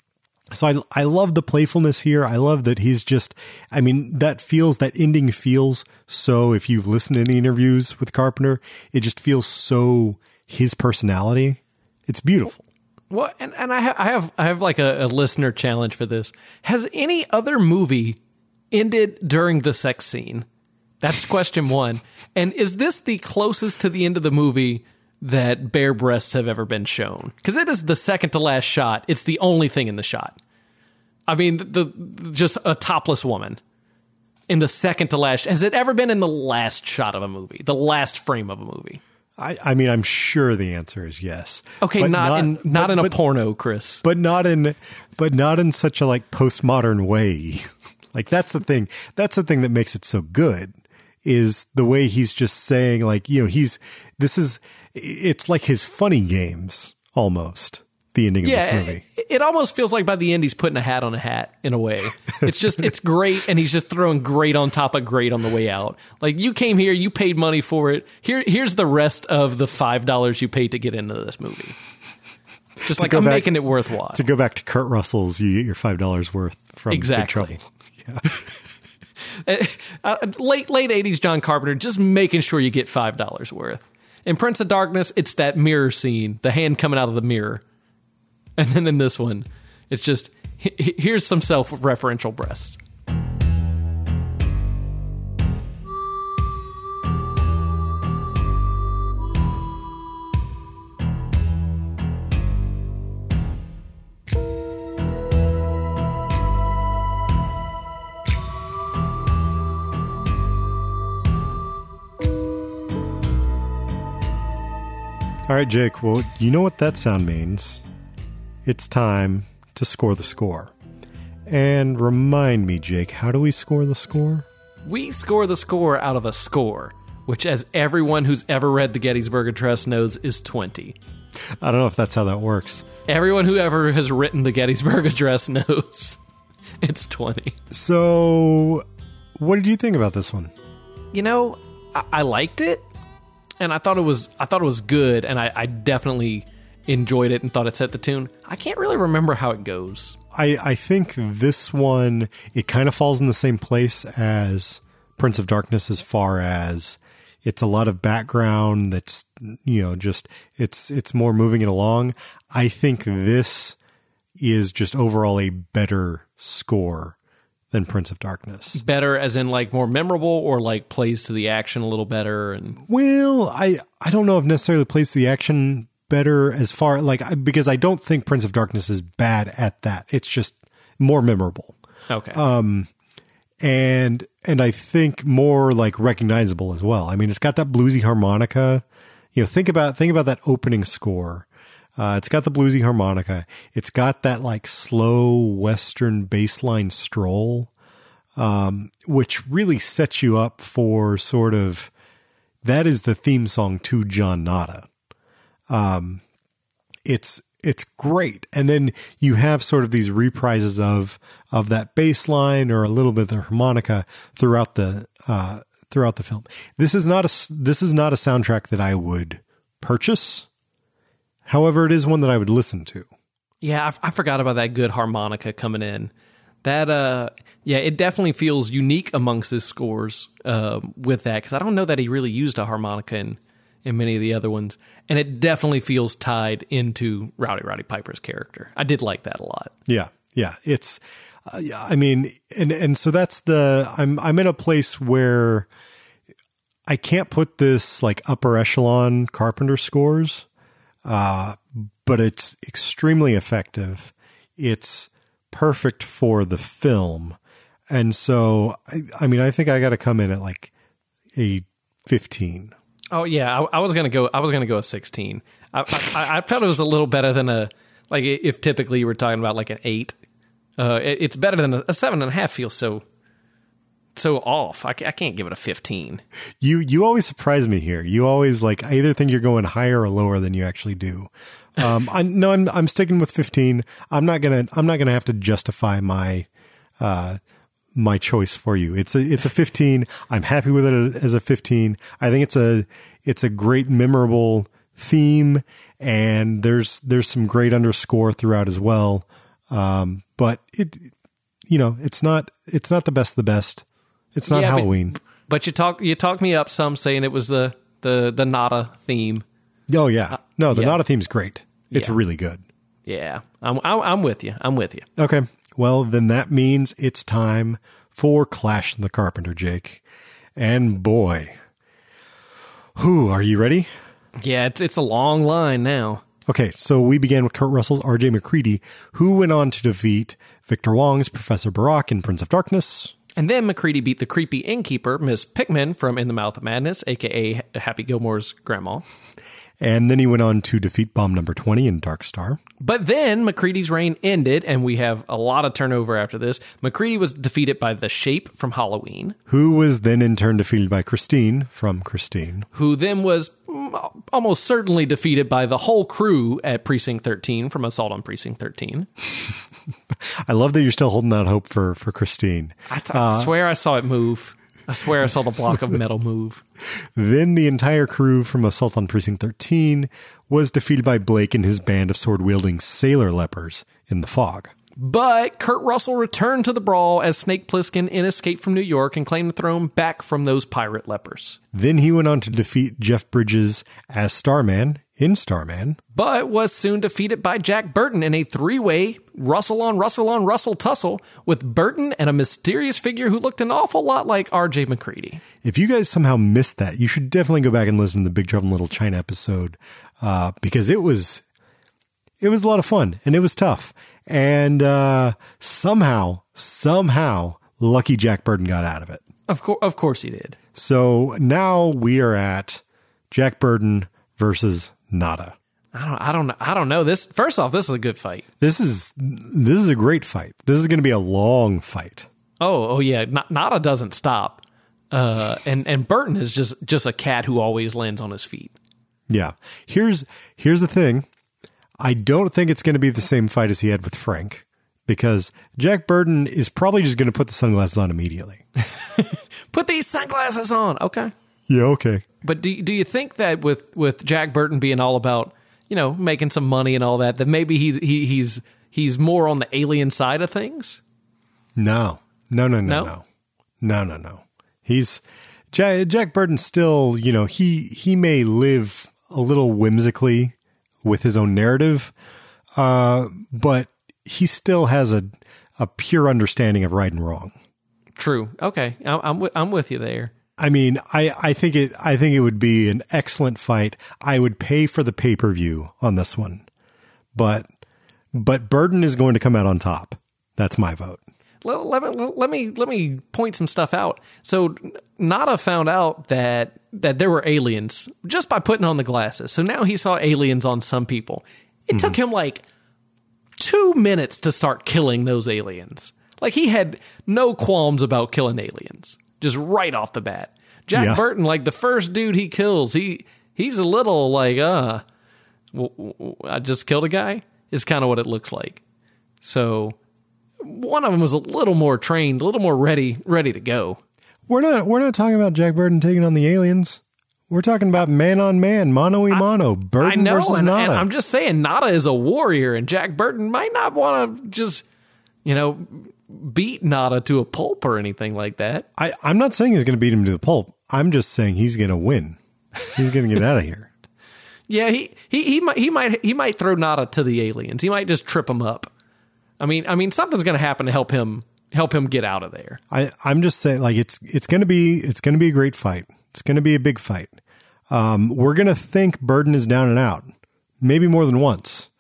so I, I love the playfulness here. I love that he's just, I mean, that feels, that ending feels so, if you've listened to any interviews with Carpenter, it just feels so his personality. It's beautiful. Well, and, and I, ha- I have I have like a, a listener challenge for this. Has any other movie ended during the sex scene? That's question one. And is this the closest to the end of the movie that bare breasts have ever been shown? Because it is the second to last shot. It's the only thing in the shot. I mean, the, the just a topless woman in the second to last. Has it ever been in the last shot of a movie? The last frame of a movie? I, I mean, I'm sure the answer is yes. Okay, But not, in not but- in a but- porno, Chris. but not in but not in such a like postmodern way <laughs> like that's the thing that's the thing that makes it so good is the way he's just saying like you know he's this is it's like his funny games almost the ending of this movie it, it almost feels like by the end he's putting a hat on a hat in a way. <laughs> It's just it's great, and he's just throwing great on top of great on the way out. Like you came here, you paid money for it. Here, here's the rest of the five dollars you paid to get into this movie. Just like I'm back- making it worthwhile. to go back to Kurt Russell's you get your five dollars worth from Exactly. Big Trouble <laughs> <laughs> uh, late late eighties John Carpenter, just making sure you get five dollars worth. In Prince of Darkness, it's that mirror scene, the hand coming out of the mirror, and then in this one, it's just he- he- here's some self-referential breasts. All right Jake well you know what that sound means it's time to score the score and remind me Jake how do we score the score We score the score out of a score, which, as everyone who's ever read the Gettysburg Address knows, is 20. I don't know if that's how that works. Everyone who ever has written the Gettysburg Address <laughs> knows it's 20. So, what did you think about this one? You know, I, I liked it, and I thought it was I thought it was good, and I, I definitely enjoyed it and thought it set the tune. I can't really remember how it goes. I, I think this one it kind of falls in the same place as Prince of Darkness as far as it's a lot of background that's you know just it's it's more moving it along. I think this is just overall a better score than Prince of Darkness. Better as in like more memorable or like plays to the action a little better and Well, I I don't know if necessarily plays to the action better as far like because I don't think Prince of Darkness is bad at that. It's just more memorable. okay. Um and and I think more like recognizable as well. I mean, it's got that bluesy harmonica. You know, think about think about that opening score. Uh, it's got the bluesy harmonica. It's got that like slow western bassline stroll, um, which really sets you up for sort of that is the theme song to John Nada it's it's great. And then you have sort of these reprises of of that bass line or a little bit of the harmonica throughout the uh, throughout the film. This is not a this is not a soundtrack that I would purchase. However, it is one that I would listen to. Yeah, I, I forgot about that good harmonica coming in. That uh, yeah, it definitely feels unique amongst his scores uh, with that because I don't know that he really used a harmonica in in many of the other ones, and it definitely feels tied into Rowdy Roddy Piper's character. I did like that a lot. Yeah, yeah. It's, uh, I mean, and and so that's the I'm I'm in a place where I can't put this like upper echelon Carpenter scores, uh, but it's extremely effective. It's perfect for the film, and so I, I mean, I think I got to come in at like a fifteen. Oh yeah, I, I was gonna go. I was gonna go a sixteen. I, I, I felt it was a little better than a like if typically you were talking about like an eight. Uh, it, it's better than a, a seven and a half. Feels so so off. I, I can't give it a fifteen. You you always surprise me here. You always like I either think you're going higher or lower than you actually do. Um, I no, I'm I'm sticking with 15. I'm not gonna I'm not gonna have to justify my uh my choice for you. It's a it's a 15. I'm happy with it as a 15. I think it's a it's a great memorable theme, and there's there's some great underscore throughout as well. Um, but it you know it's not it's not the best of the best. It's not Yeah, Halloween. But you talk you talked me up some saying it was the the the nada theme. Oh yeah, uh, no, the yeah. Nada theme's great. It's Yeah. really good. Yeah, I'm, I'm I'm with you. I'm with you. Okay, well then that means it's time for Clash the Carpenter, Jake. And boy, who are you ready? Yeah, it's it's a long line now. Okay, so we began with Kurt Russell's R.J. MacReady, who went on to defeat Victor Wong's Professor Birack in Prince of Darkness. And then MacReady beat the creepy innkeeper, Miss Pickman from In the Mouth of Madness, aka Happy Gilmore's grandma. And then he went on to defeat Bomb Number 20 in Dark Star. But then MacReady's reign ended, and we have a lot of turnover after this. MacReady was defeated by the Shape from Halloween, Who was then in turn defeated by Christine from Christine. who then was mm, almost certainly defeated by the whole crew at Precinct 13 from Assault on Precinct 13. <laughs> <laughs> I love that you're still holding out hope for, for Christine. I, th- I uh, swear I saw it move. I swear I saw the block of metal move. <laughs> Then the entire crew from Assault on Precinct 13 was defeated by Blake and his band of sword wielding sailor lepers in the fog. But Kurt Russell returned to the brawl as Snake Plissken in Escape from New York and claimed the throne back from those pirate lepers. Then he went on to defeat Jeff Bridges as Starman in Starman. But was soon defeated by Jack Burton in a three way Russell on Russell on Russell tussle with Burton and a mysterious figure who looked an awful lot like RJ MacReady. If you guys somehow missed that, you should definitely go back and listen to the Big Trouble in Little China episode uh, because it was it was a lot of fun and it was tough. And uh, somehow, somehow, Lucky Jack Burton got out of it. Of, course, of course he did. So now we are at Jack Burton versus Nada. I don't, I don't, I don't know. This first off, this is a good fight. This is this is a great fight. This is going to be a long fight. Oh, oh yeah. N- Nada doesn't stop, uh, and and Burton is just just a cat who always lands on his feet. Yeah. Here's here's the thing. I don't think it's going to be the same fight as he had with Frank because Jack Burton is probably just going to put the sunglasses on immediately. <laughs> Put these sunglasses on, okay? Yeah, okay. But do do you think that with with Jack Burton being all about you know, making some money and all that, that maybe he's he, he's he's more on the alien side of things. No, no, no, no, No? no, no, no. He's Jack, Jack Burton. Still, you know, he he may live a little whimsically with his own narrative, uh, but he still has a a pure understanding of right and wrong. True. Okay, I'm I'm, wi- I'm with you there. I mean, I, I think it I think it would be an excellent fight. I would pay for the pay per view on this one, but but Burton is going to come out on top. That's my vote. let, let, me, let me let me point some stuff out. So Nada found out that that there were aliens just by putting on the glasses. So now he saw aliens on some people. It hmm. took him like two minutes to start killing those aliens. Like he had no qualms about killing aliens, just right off the bat. Jack Yeah. Burton, like the first dude he kills, he he's a little like, uh, w- w- I just killed a guy. Is kind of what it looks like. So one of them was a little more trained, a little more ready, ready to go. We're not we're not talking about Jack Burton taking on the aliens. We're talking about man on man, mano y mano, I Burton know, versus and, Nada. and I'm just saying, Nada is a warrior, and Jack Burton might not want to just, you know, beat Nada to a pulp or anything like that. I, I'm not saying he's going to beat him to the pulp. I'm just saying he's going to win. He's going to get out of here. <laughs> Yeah, he, he he might he might he might throw Nada to the aliens. He might just trip him up. I mean, I mean, something's going to happen to help him help him get out of there. I, I'm just saying, like it's it's going to be it's going to be a great fight. It's going to be a big fight. Um, we're going to think Burton is down and out, maybe more than once.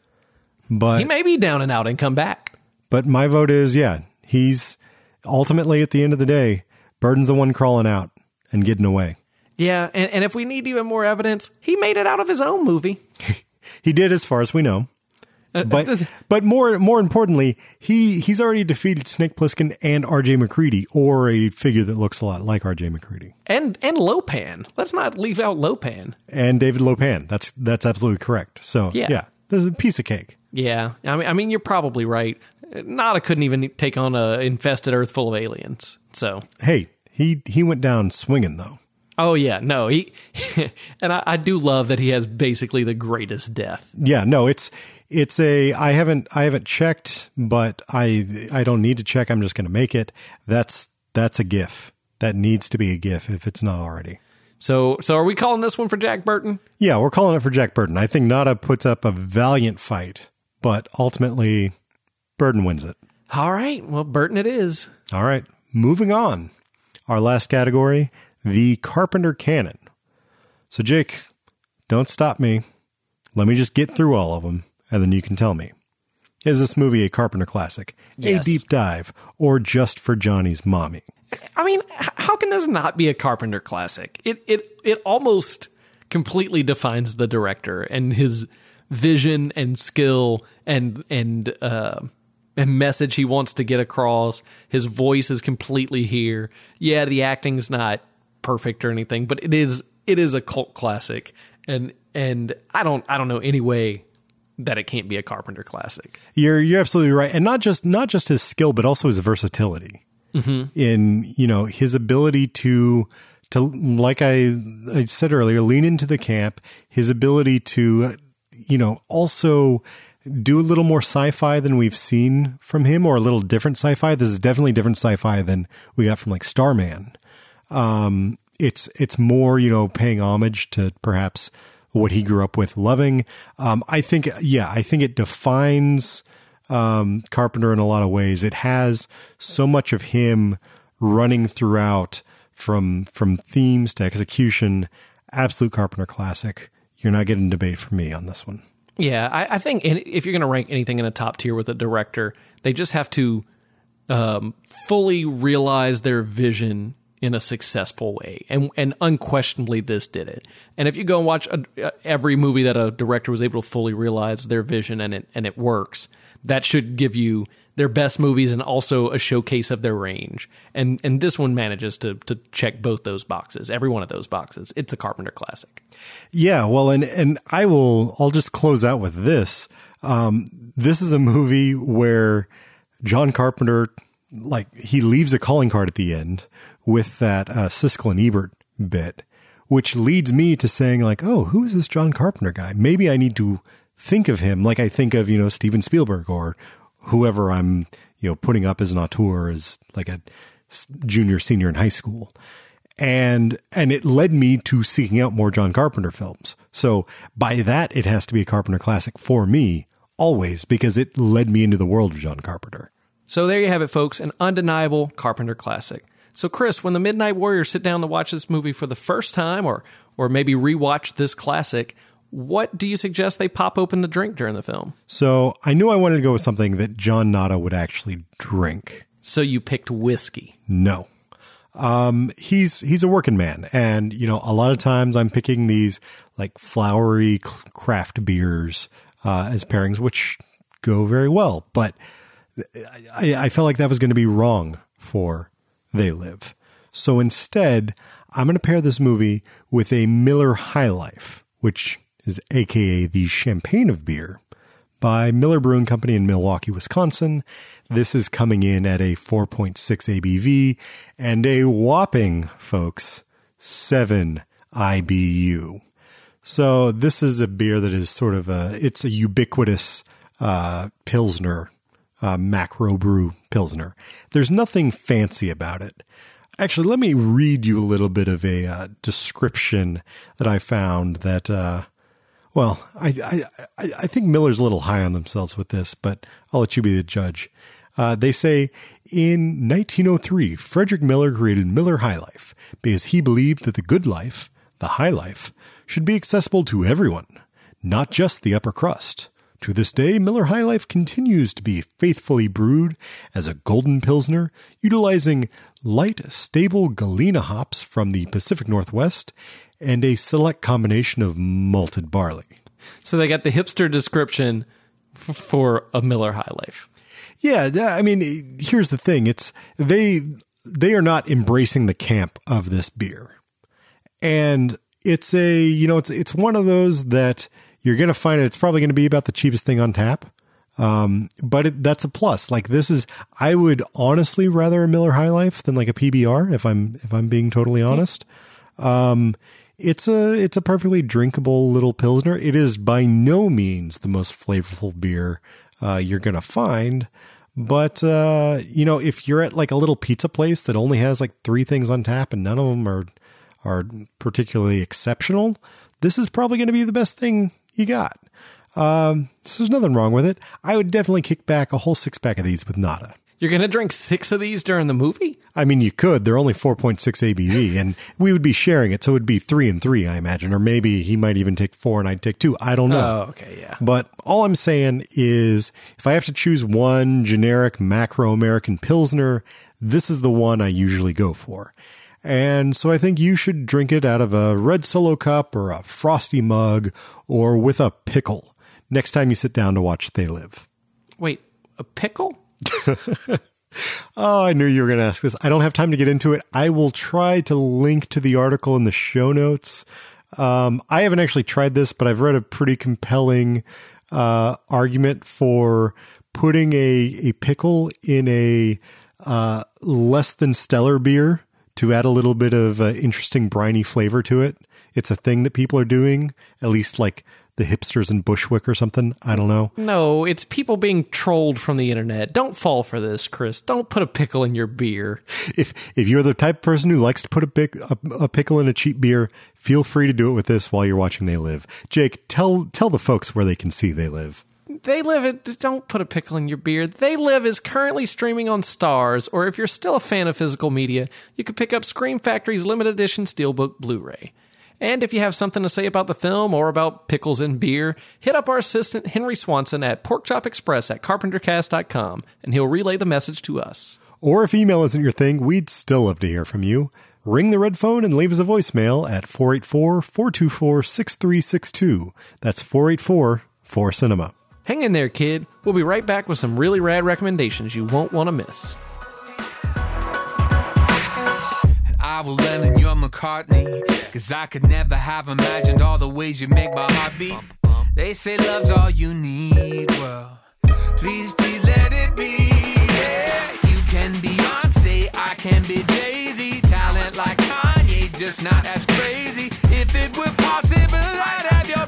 But He may be down and out and come back. but my vote is yeah. He's ultimately at the end of the day, Burton's the one crawling out and getting away. Yeah, and, and if we need even more evidence, he made it out of his own movie. <laughs> He did, as far as we know. Uh, But but more more importantly, he he's already defeated Snake Plissken and R.J. MacReady, or a figure that looks a lot like R.J. MacReady, and and Lo Pan. Let's not leave out Lo Pan. and David Lo Pan. That's that's absolutely correct. So Yeah. yeah, this is a piece of cake. Yeah, I mean, I mean, you're probably right. Nada couldn't even take on a infested Earth full of aliens. So, Hey, he he went down swinging though. oh yeah, no, he, <laughs> and I, I do love that he has basically the greatest death. Yeah, no, it's it's a I haven't I haven't checked, but I I don't need to check. I'm just going to make it. That's that's a GIF. That needs to be a GIF if it's not already. So, so are we calling this one for Jack Burton? Yeah, we're calling it for Jack Burton. I think Nada puts up a valiant fight, but ultimately Burton wins it. All right, well, Burton it is. All right, moving on. Our last category, the Carpenter Canon. So, Jake, don't stop me. Let me just get through all of them, and then you can tell me. Is this movie a Carpenter classic, Yes. a deep dive, or just for Johnny's mommy? I mean, how can this not be a Carpenter classic? It it it almost completely defines the director and his vision and skill and and uh, and message he wants to get across. His voice is completely here. Yeah, the acting's not perfect or anything, but it is it is a cult classic. And and I don't I don't know any way that it can't be a Carpenter classic. You're you're absolutely right, and not just not just his skill, but also his versatility mm-hmm. in you know his ability to to like I I said earlier, lean into the camp. His ability to you know also do a little more sci-fi than we've seen from him, or a little different sci-fi. This is definitely different sci-fi than we got from like Starman. Um, it's it's more you know paying homage to perhaps what he grew up with loving. Um, I think yeah, I think it defines um, Carpenter in a lot of ways. It has so much of him running throughout from from themes to execution. Absolute Carpenter classic. You're not getting debate from me on this one. Yeah, I, I think in, if you're going to rank anything in a top tier with a director, they just have to um, fully realize their vision in a successful way, and and unquestionably this did it. And if you go and watch a, every movie that a director was able to fully realize their vision and it and it works, that should give you their best movies and also a showcase of their range. And and this one manages to to check both those boxes, every one of those boxes. It's a Carpenter classic. Yeah, well, and and I will. I'll just close out with this. Um, this is a movie where John Carpenter, like, he leaves a calling card at the end with that uh, Siskel and Ebert bit, which leads me to saying like, oh, who is this John Carpenter guy? Maybe I need to think of him like I think of you know Steven Spielberg or whoever I'm you know putting up as an auteur is like a junior senior in high school and and it led me to seeking out more John Carpenter films. So by that, it has to be a Carpenter classic for me always because it led me into the world of John Carpenter. So there you have it, folks, an undeniable Carpenter classic. So, Chris, when the Midnight Warriors sit down to watch this movie for the first time, or or maybe rewatch this classic, what do you suggest they pop open to drink during the film? So I knew I wanted to go with something that John Nada would actually drink. So you picked whiskey. No. Um, he's he's a working man, and you know a lot of times I'm picking these like flowery craft beers uh, as pairings, which go very well. But I, I felt like that was going to be wrong for They Live. So instead, I'm going to pair this movie with a Miller High Life, which is AKA the champagne of beer by Miller Brewing Company in Milwaukee, Wisconsin. This is coming in at a 4.6 ABV and a whopping, folks, 7 IBU. So this is a beer that is sort of a it's a ubiquitous uh, pilsner, uh, macro brew pilsner. There's nothing fancy about it. Actually, let me read you a little bit of a uh, description that I found that. Well, I, I I I think Miller's a little high on themselves with this, but I'll let you be the judge. Uh, they say in 1903, Frederick Miller created Miller High Life because he believed that the good life, the high life, should be accessible to everyone, not just the upper crust. To this day, Miller High Life continues to be faithfully brewed as a golden pilsner, utilizing light, stable Galena hops from the Pacific Northwest and a select combination of malted barley. So they got the hipster description f- for a Miller High Life. Yeah, I mean, here's the thing: it's they they are not embracing the camp of this beer, and it's a you know it's it's one of those that you're going to find it. it's probably going to be about the cheapest thing on tap. Um, but it, that's a plus. Like this is, I would honestly rather a Miller High Life than like a PBR if I'm if I'm being totally honest. Um, it's a it's a perfectly drinkable little pilsner. It is by no means the most flavorful beer uh, you're gonna find, but uh, you know if you're at like a little pizza place that only has like three things on tap and none of them are are particularly exceptional, this is probably going to be the best thing you got. Um, so there's nothing wrong with it. I would definitely kick back a whole six pack of these with Nada. You're going to drink six of these during the movie? I mean, you could. They're only 4.6 ABV, and we would be sharing it, so it would be three and three, I imagine. Or maybe he might even take four and I'd take two. I don't know. Oh, okay, yeah. But all I'm saying is if I have to choose one generic macro American Pilsner, this is the one I usually go for. And so I think you should drink it out of a red solo cup or a frosty mug or with a pickle next time you sit down to watch They Live. Wait, a pickle? <laughs> Oh, I knew you were going to ask this. I don't have time to get into it. I will try to link to the article in the show notes. Um, I haven't actually tried this, but I've read a pretty compelling uh, argument for putting a, a pickle in a uh, less than stellar beer to add a little bit of uh, interesting briny flavor to it. It's a thing that people are doing, at least like the hipsters in Bushwick or something. I don't know. No, it's people being trolled from the internet. Don't fall for this, Chris. Don't put a pickle in your beer. if if you're the type of person who likes to put a, pic, a, a pickle in a cheap beer, feel free to do it with this while you're watching They Live. Jake, tell tell the folks where they can see They Live. They Live it. Don't put a pickle in your beer. They Live is currently streaming on Starz, or if you're still a fan of physical media, you could pick up Scream Factory's limited edition Steelbook Blu-ray. And if you have something to say about the film or about pickles and beer, hit up our assistant Henry Swanson at porkchopexpress at carpentercast.com, and he'll relay the message to us. Or if email isn't your thing, we'd still love to hear from you. Ring the red phone and leave us a voicemail at 484 424 6362. That's 484 4 Cinema. Hang in there, kid. We'll be right back with some really rad recommendations you won't want to miss. I will Lennon, you're McCartney. Cause I could never have imagined all the ways you make my heart beat. They say love's all you need. Well, please, please let it be. Yeah, you can be Beyonce, I can be Z. Talent like Kanye, just not as crazy. If it were possible, I'd have your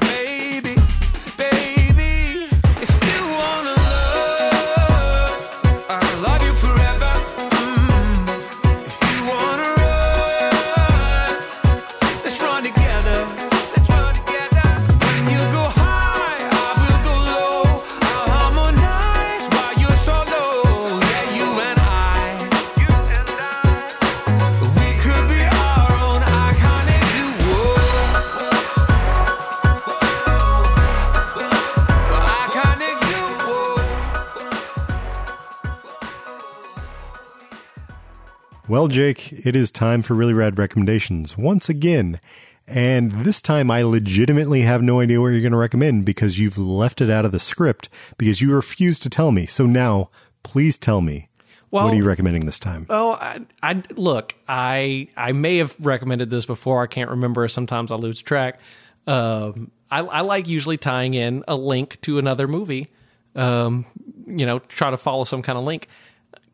Well, Jake, it is time for really rad recommendations once again. And this time I legitimately have no idea what you're going to recommend because you've left it out of the script because you refused to tell me. So now, please tell me. Well- what are you recommending this time? Oh, I, I look. I I may have recommended this before. I can't remember. Sometimes I lose track. Um, I, I like usually tying in a link to another movie. Um, you know, try to follow some kind of link.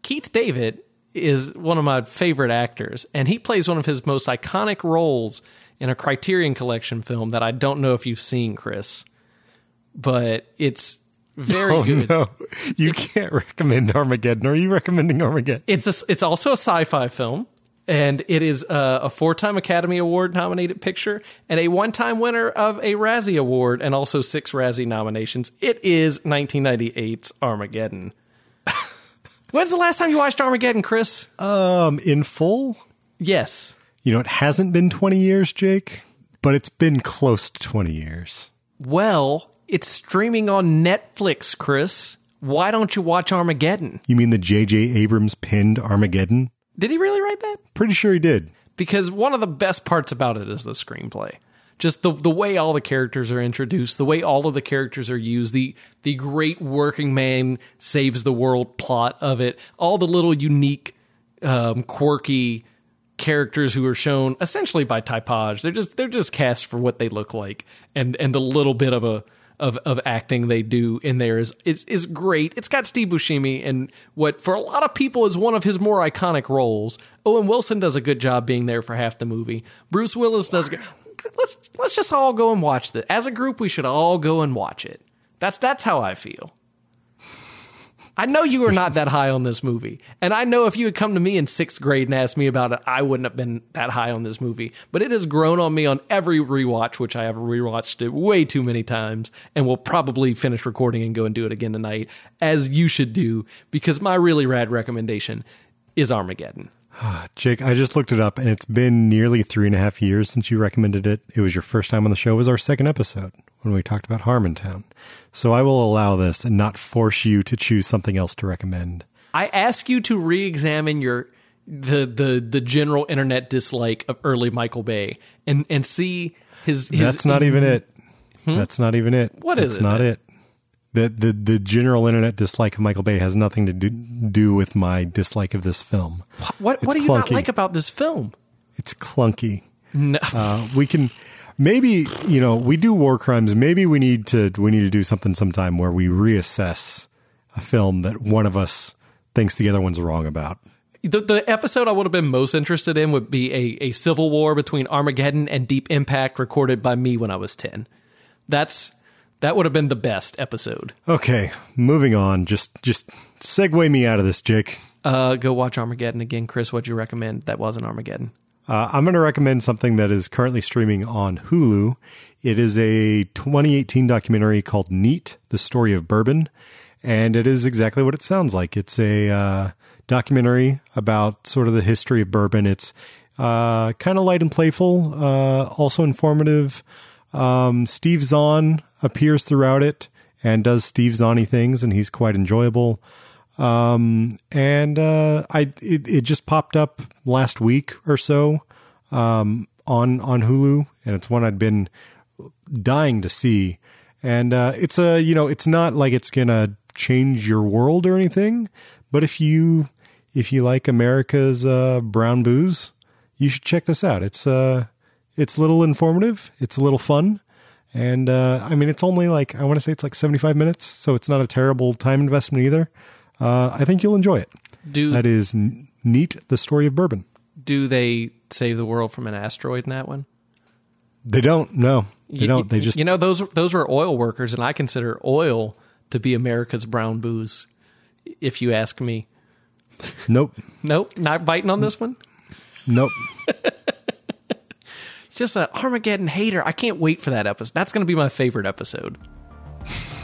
Keith David is one of my favorite actors, and he plays one of his most iconic roles in a Criterion Collection film that I don't know if you've seen, Chris, but it's very oh, good. no. You can't recommend Armageddon. Are you recommending Armageddon? It's a, it's also a sci-fi film, and it is a, a four-time Academy Award nominated picture and a one-time winner of a Razzie Award and also six Razzie nominations. It is 1998's Armageddon. When's the last time you watched Armageddon, Chris? Um, in full? Yes. You know, it hasn't been 20 years, Jake, but it's been close to 20 years. Well, it's streaming on Netflix, Chris. Why don't you watch Armageddon? You mean the J.J. Abrams pinned Armageddon? Did he really write that? Pretty sure he did. because one of the best parts about it is the screenplay. Just the the way all the characters are introduced, the way all of the characters are used, the the great working man saves the world plot of it, all the little unique, um, quirky characters who are shown essentially by typage. They're just they're just cast for what they look like, and and the little bit of a of, of acting they do in there is, is is great. It's got Steve Buscemi and what for a lot of people is one of his more iconic roles. Owen Wilson does a good job being there for half the movie. Bruce Willis does. Good. Let's let's just all go and watch this as a group. We should all go and watch it. That's that's how I feel. I know you were not that high on this movie. And I know if you had come to me in sixth grade and asked me about it, I wouldn't have been that high on this movie. But it has grown on me on every rewatch, which I have rewatched it way too many times and will probably finish recording and go and do it again tonight, as you should do, because my really rad recommendation is Armageddon. <sighs> Jake, I just looked it up and it's been nearly three and a half years since you recommended it. It was your first time on the show. It was our second episode when we talked about Harmontown. So I will allow this and not force you to choose something else to recommend. I ask you to re-examine your the the the general internet dislike of early Michael Bay and and see his, his That's not even hmm? it. That's not even it. What is That's it not it. The, the the general internet dislike of Michael Bay has nothing to do, do with my dislike of this film. What It's what do you not like about this film? It's clunky. No. Uh, we can maybe you know we do war crimes. Maybe we need to we need to do something sometime where we reassess a film that one of us thinks the other one's wrong about. The, the episode I would have been most interested in would be a, a civil war between Armageddon and Deep Impact recorded by me when I was 10. That's that would have been the best episode. Okay, moving on. Just just segue me out of this, Jake. Uh, go watch Armageddon again, Chris. What'd you recommend? That wasn't Armageddon. Uh, I'm going to recommend something that is currently streaming on Hulu. It is a 2018 documentary called Neat: The Story of Bourbon, and it is exactly what it sounds like. It's a uh, documentary about sort of the history of bourbon. It's uh, kind of light and playful, uh, also informative. Um, Steve Zahn appears throughout it and does Steve Zahny things, and he's quite enjoyable. Um, and uh, I it, it just popped up last week or so um, on on Hulu, and it's one I'd been dying to see. And uh, it's a you know it's not like it's gonna change your world or anything, but if you if you like America's uh, brown booze, you should check this out. It's uh it's a little informative, it's a little fun, and uh, I mean it's only like I want to say it's like seventy five minutes, so it's not a terrible time investment either. Uh, I think you'll enjoy it. Do That is N- neat. The story of bourbon. Do they save the world from an asteroid in that one? They don't. No, they You- don't. They just you know those those were oil workers, and I consider oil to be America's brown booze. If you ask me, nope, nope, not biting on this one. nope. <laughs> Just a Armageddon hater. I can't wait for that episode. That's going to be my favorite episode. <laughs>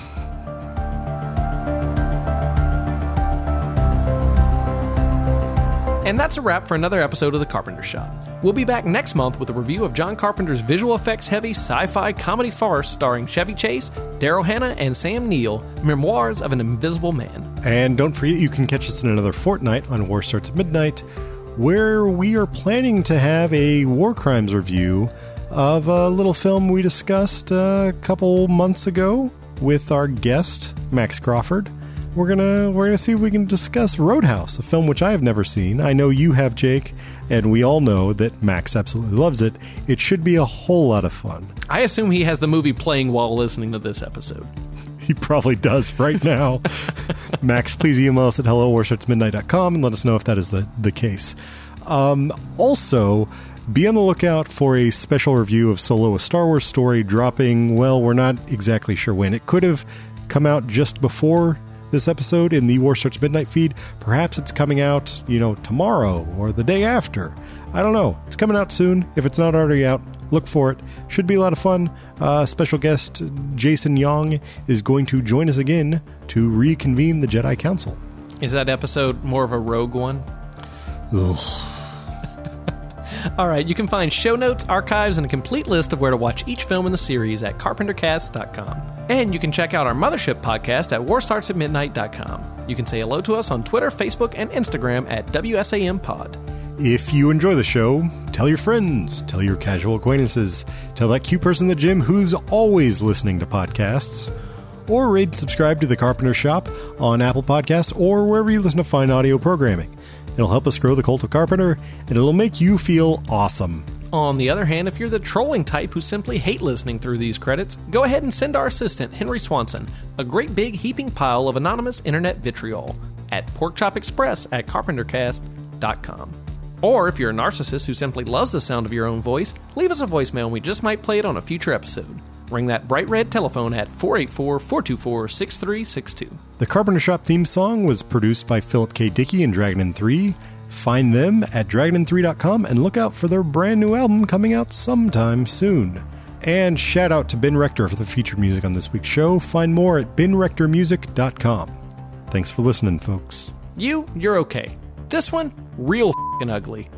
And that's a wrap for another episode of The Carpenter Shop. We'll be back next month with a review of John Carpenter's visual effects heavy sci fi comedy farce starring Chevy Chase, Daryl Hannah, and Sam Neill Memoirs of an Invisible Man. And don't forget, you can catch us in another fortnight on War Starts at Midnight, where we are planning to have a war crimes review of a little film we discussed a couple months ago with our guest Max Crawford. We're gonna we're gonna see if we can discuss Roadhouse, a film which I have never seen. I know you have, Jake, and we all know that Max absolutely loves it. It should be a whole lot of fun. I assume he has the movie playing while listening to this episode. He probably does right now. Max, please email us at hello and let us know if that is the, the case. Um, also, be on the lookout for a special review of Solo, a Star Wars story dropping, well, we're not exactly sure when. It could have come out just before this episode in the War Starts Midnight feed. Perhaps it's coming out, you know, tomorrow or the day after. I don't know. It's coming out soon. If it's not already out, look for it. Should be a lot of fun. Uh, special guest Jason Young is going to join us again to reconvene the Jedi Council. Is that episode more of a rogue one? <laughs> All right, you can find show notes, archives, and a complete list of where to watch each film in the series at carpentercast.com. And you can check out our Mothership podcast at warstartsatmidnight.com. You can say hello to us on Twitter, Facebook, and Instagram at WSAM Pod. If you enjoy the show, tell your friends, tell your casual acquaintances, tell that cute person in the gym who's always listening to podcasts, or rate and subscribe to The Carpenter Shop on Apple Podcasts or wherever you listen to fine audio programming. It'll help us grow the cult of Carpenter, and it'll make you feel awesome. On the other hand, if you're the trolling type who simply hate listening through these credits, go ahead and send our assistant, Henry Swanson, a great big heaping pile of anonymous internet vitriol at porkchopexpress at carpentercast.com. Or if you're a narcissist who simply loves the sound of your own voice, leave us a voicemail and we just might play it on a future episode. Ring that bright red telephone at 484 424 6362. The Carpenter Shop theme song was produced by Philip K. Dickey and Dragon 3. Find them at dragonin3.com and look out for their brand new album coming out sometime soon. And shout out to Ben Rector for the featured music on this week's show. Find more at benrectormusic.com. Thanks for listening, folks. You, you're okay. This one, real fing ugly.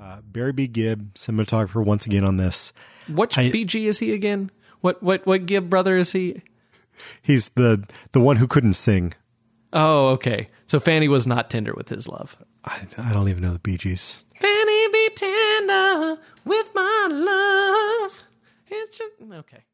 Uh, Barry B. Gibb, cinematographer, once again on this. Which I- BG is he again? What what what Gibb brother is he? He's the the one who couldn't sing. Oh, okay. So Fanny was not tender with his love. I, I don't even know the Bee Gees. Fanny be tender with my love. It's just, okay.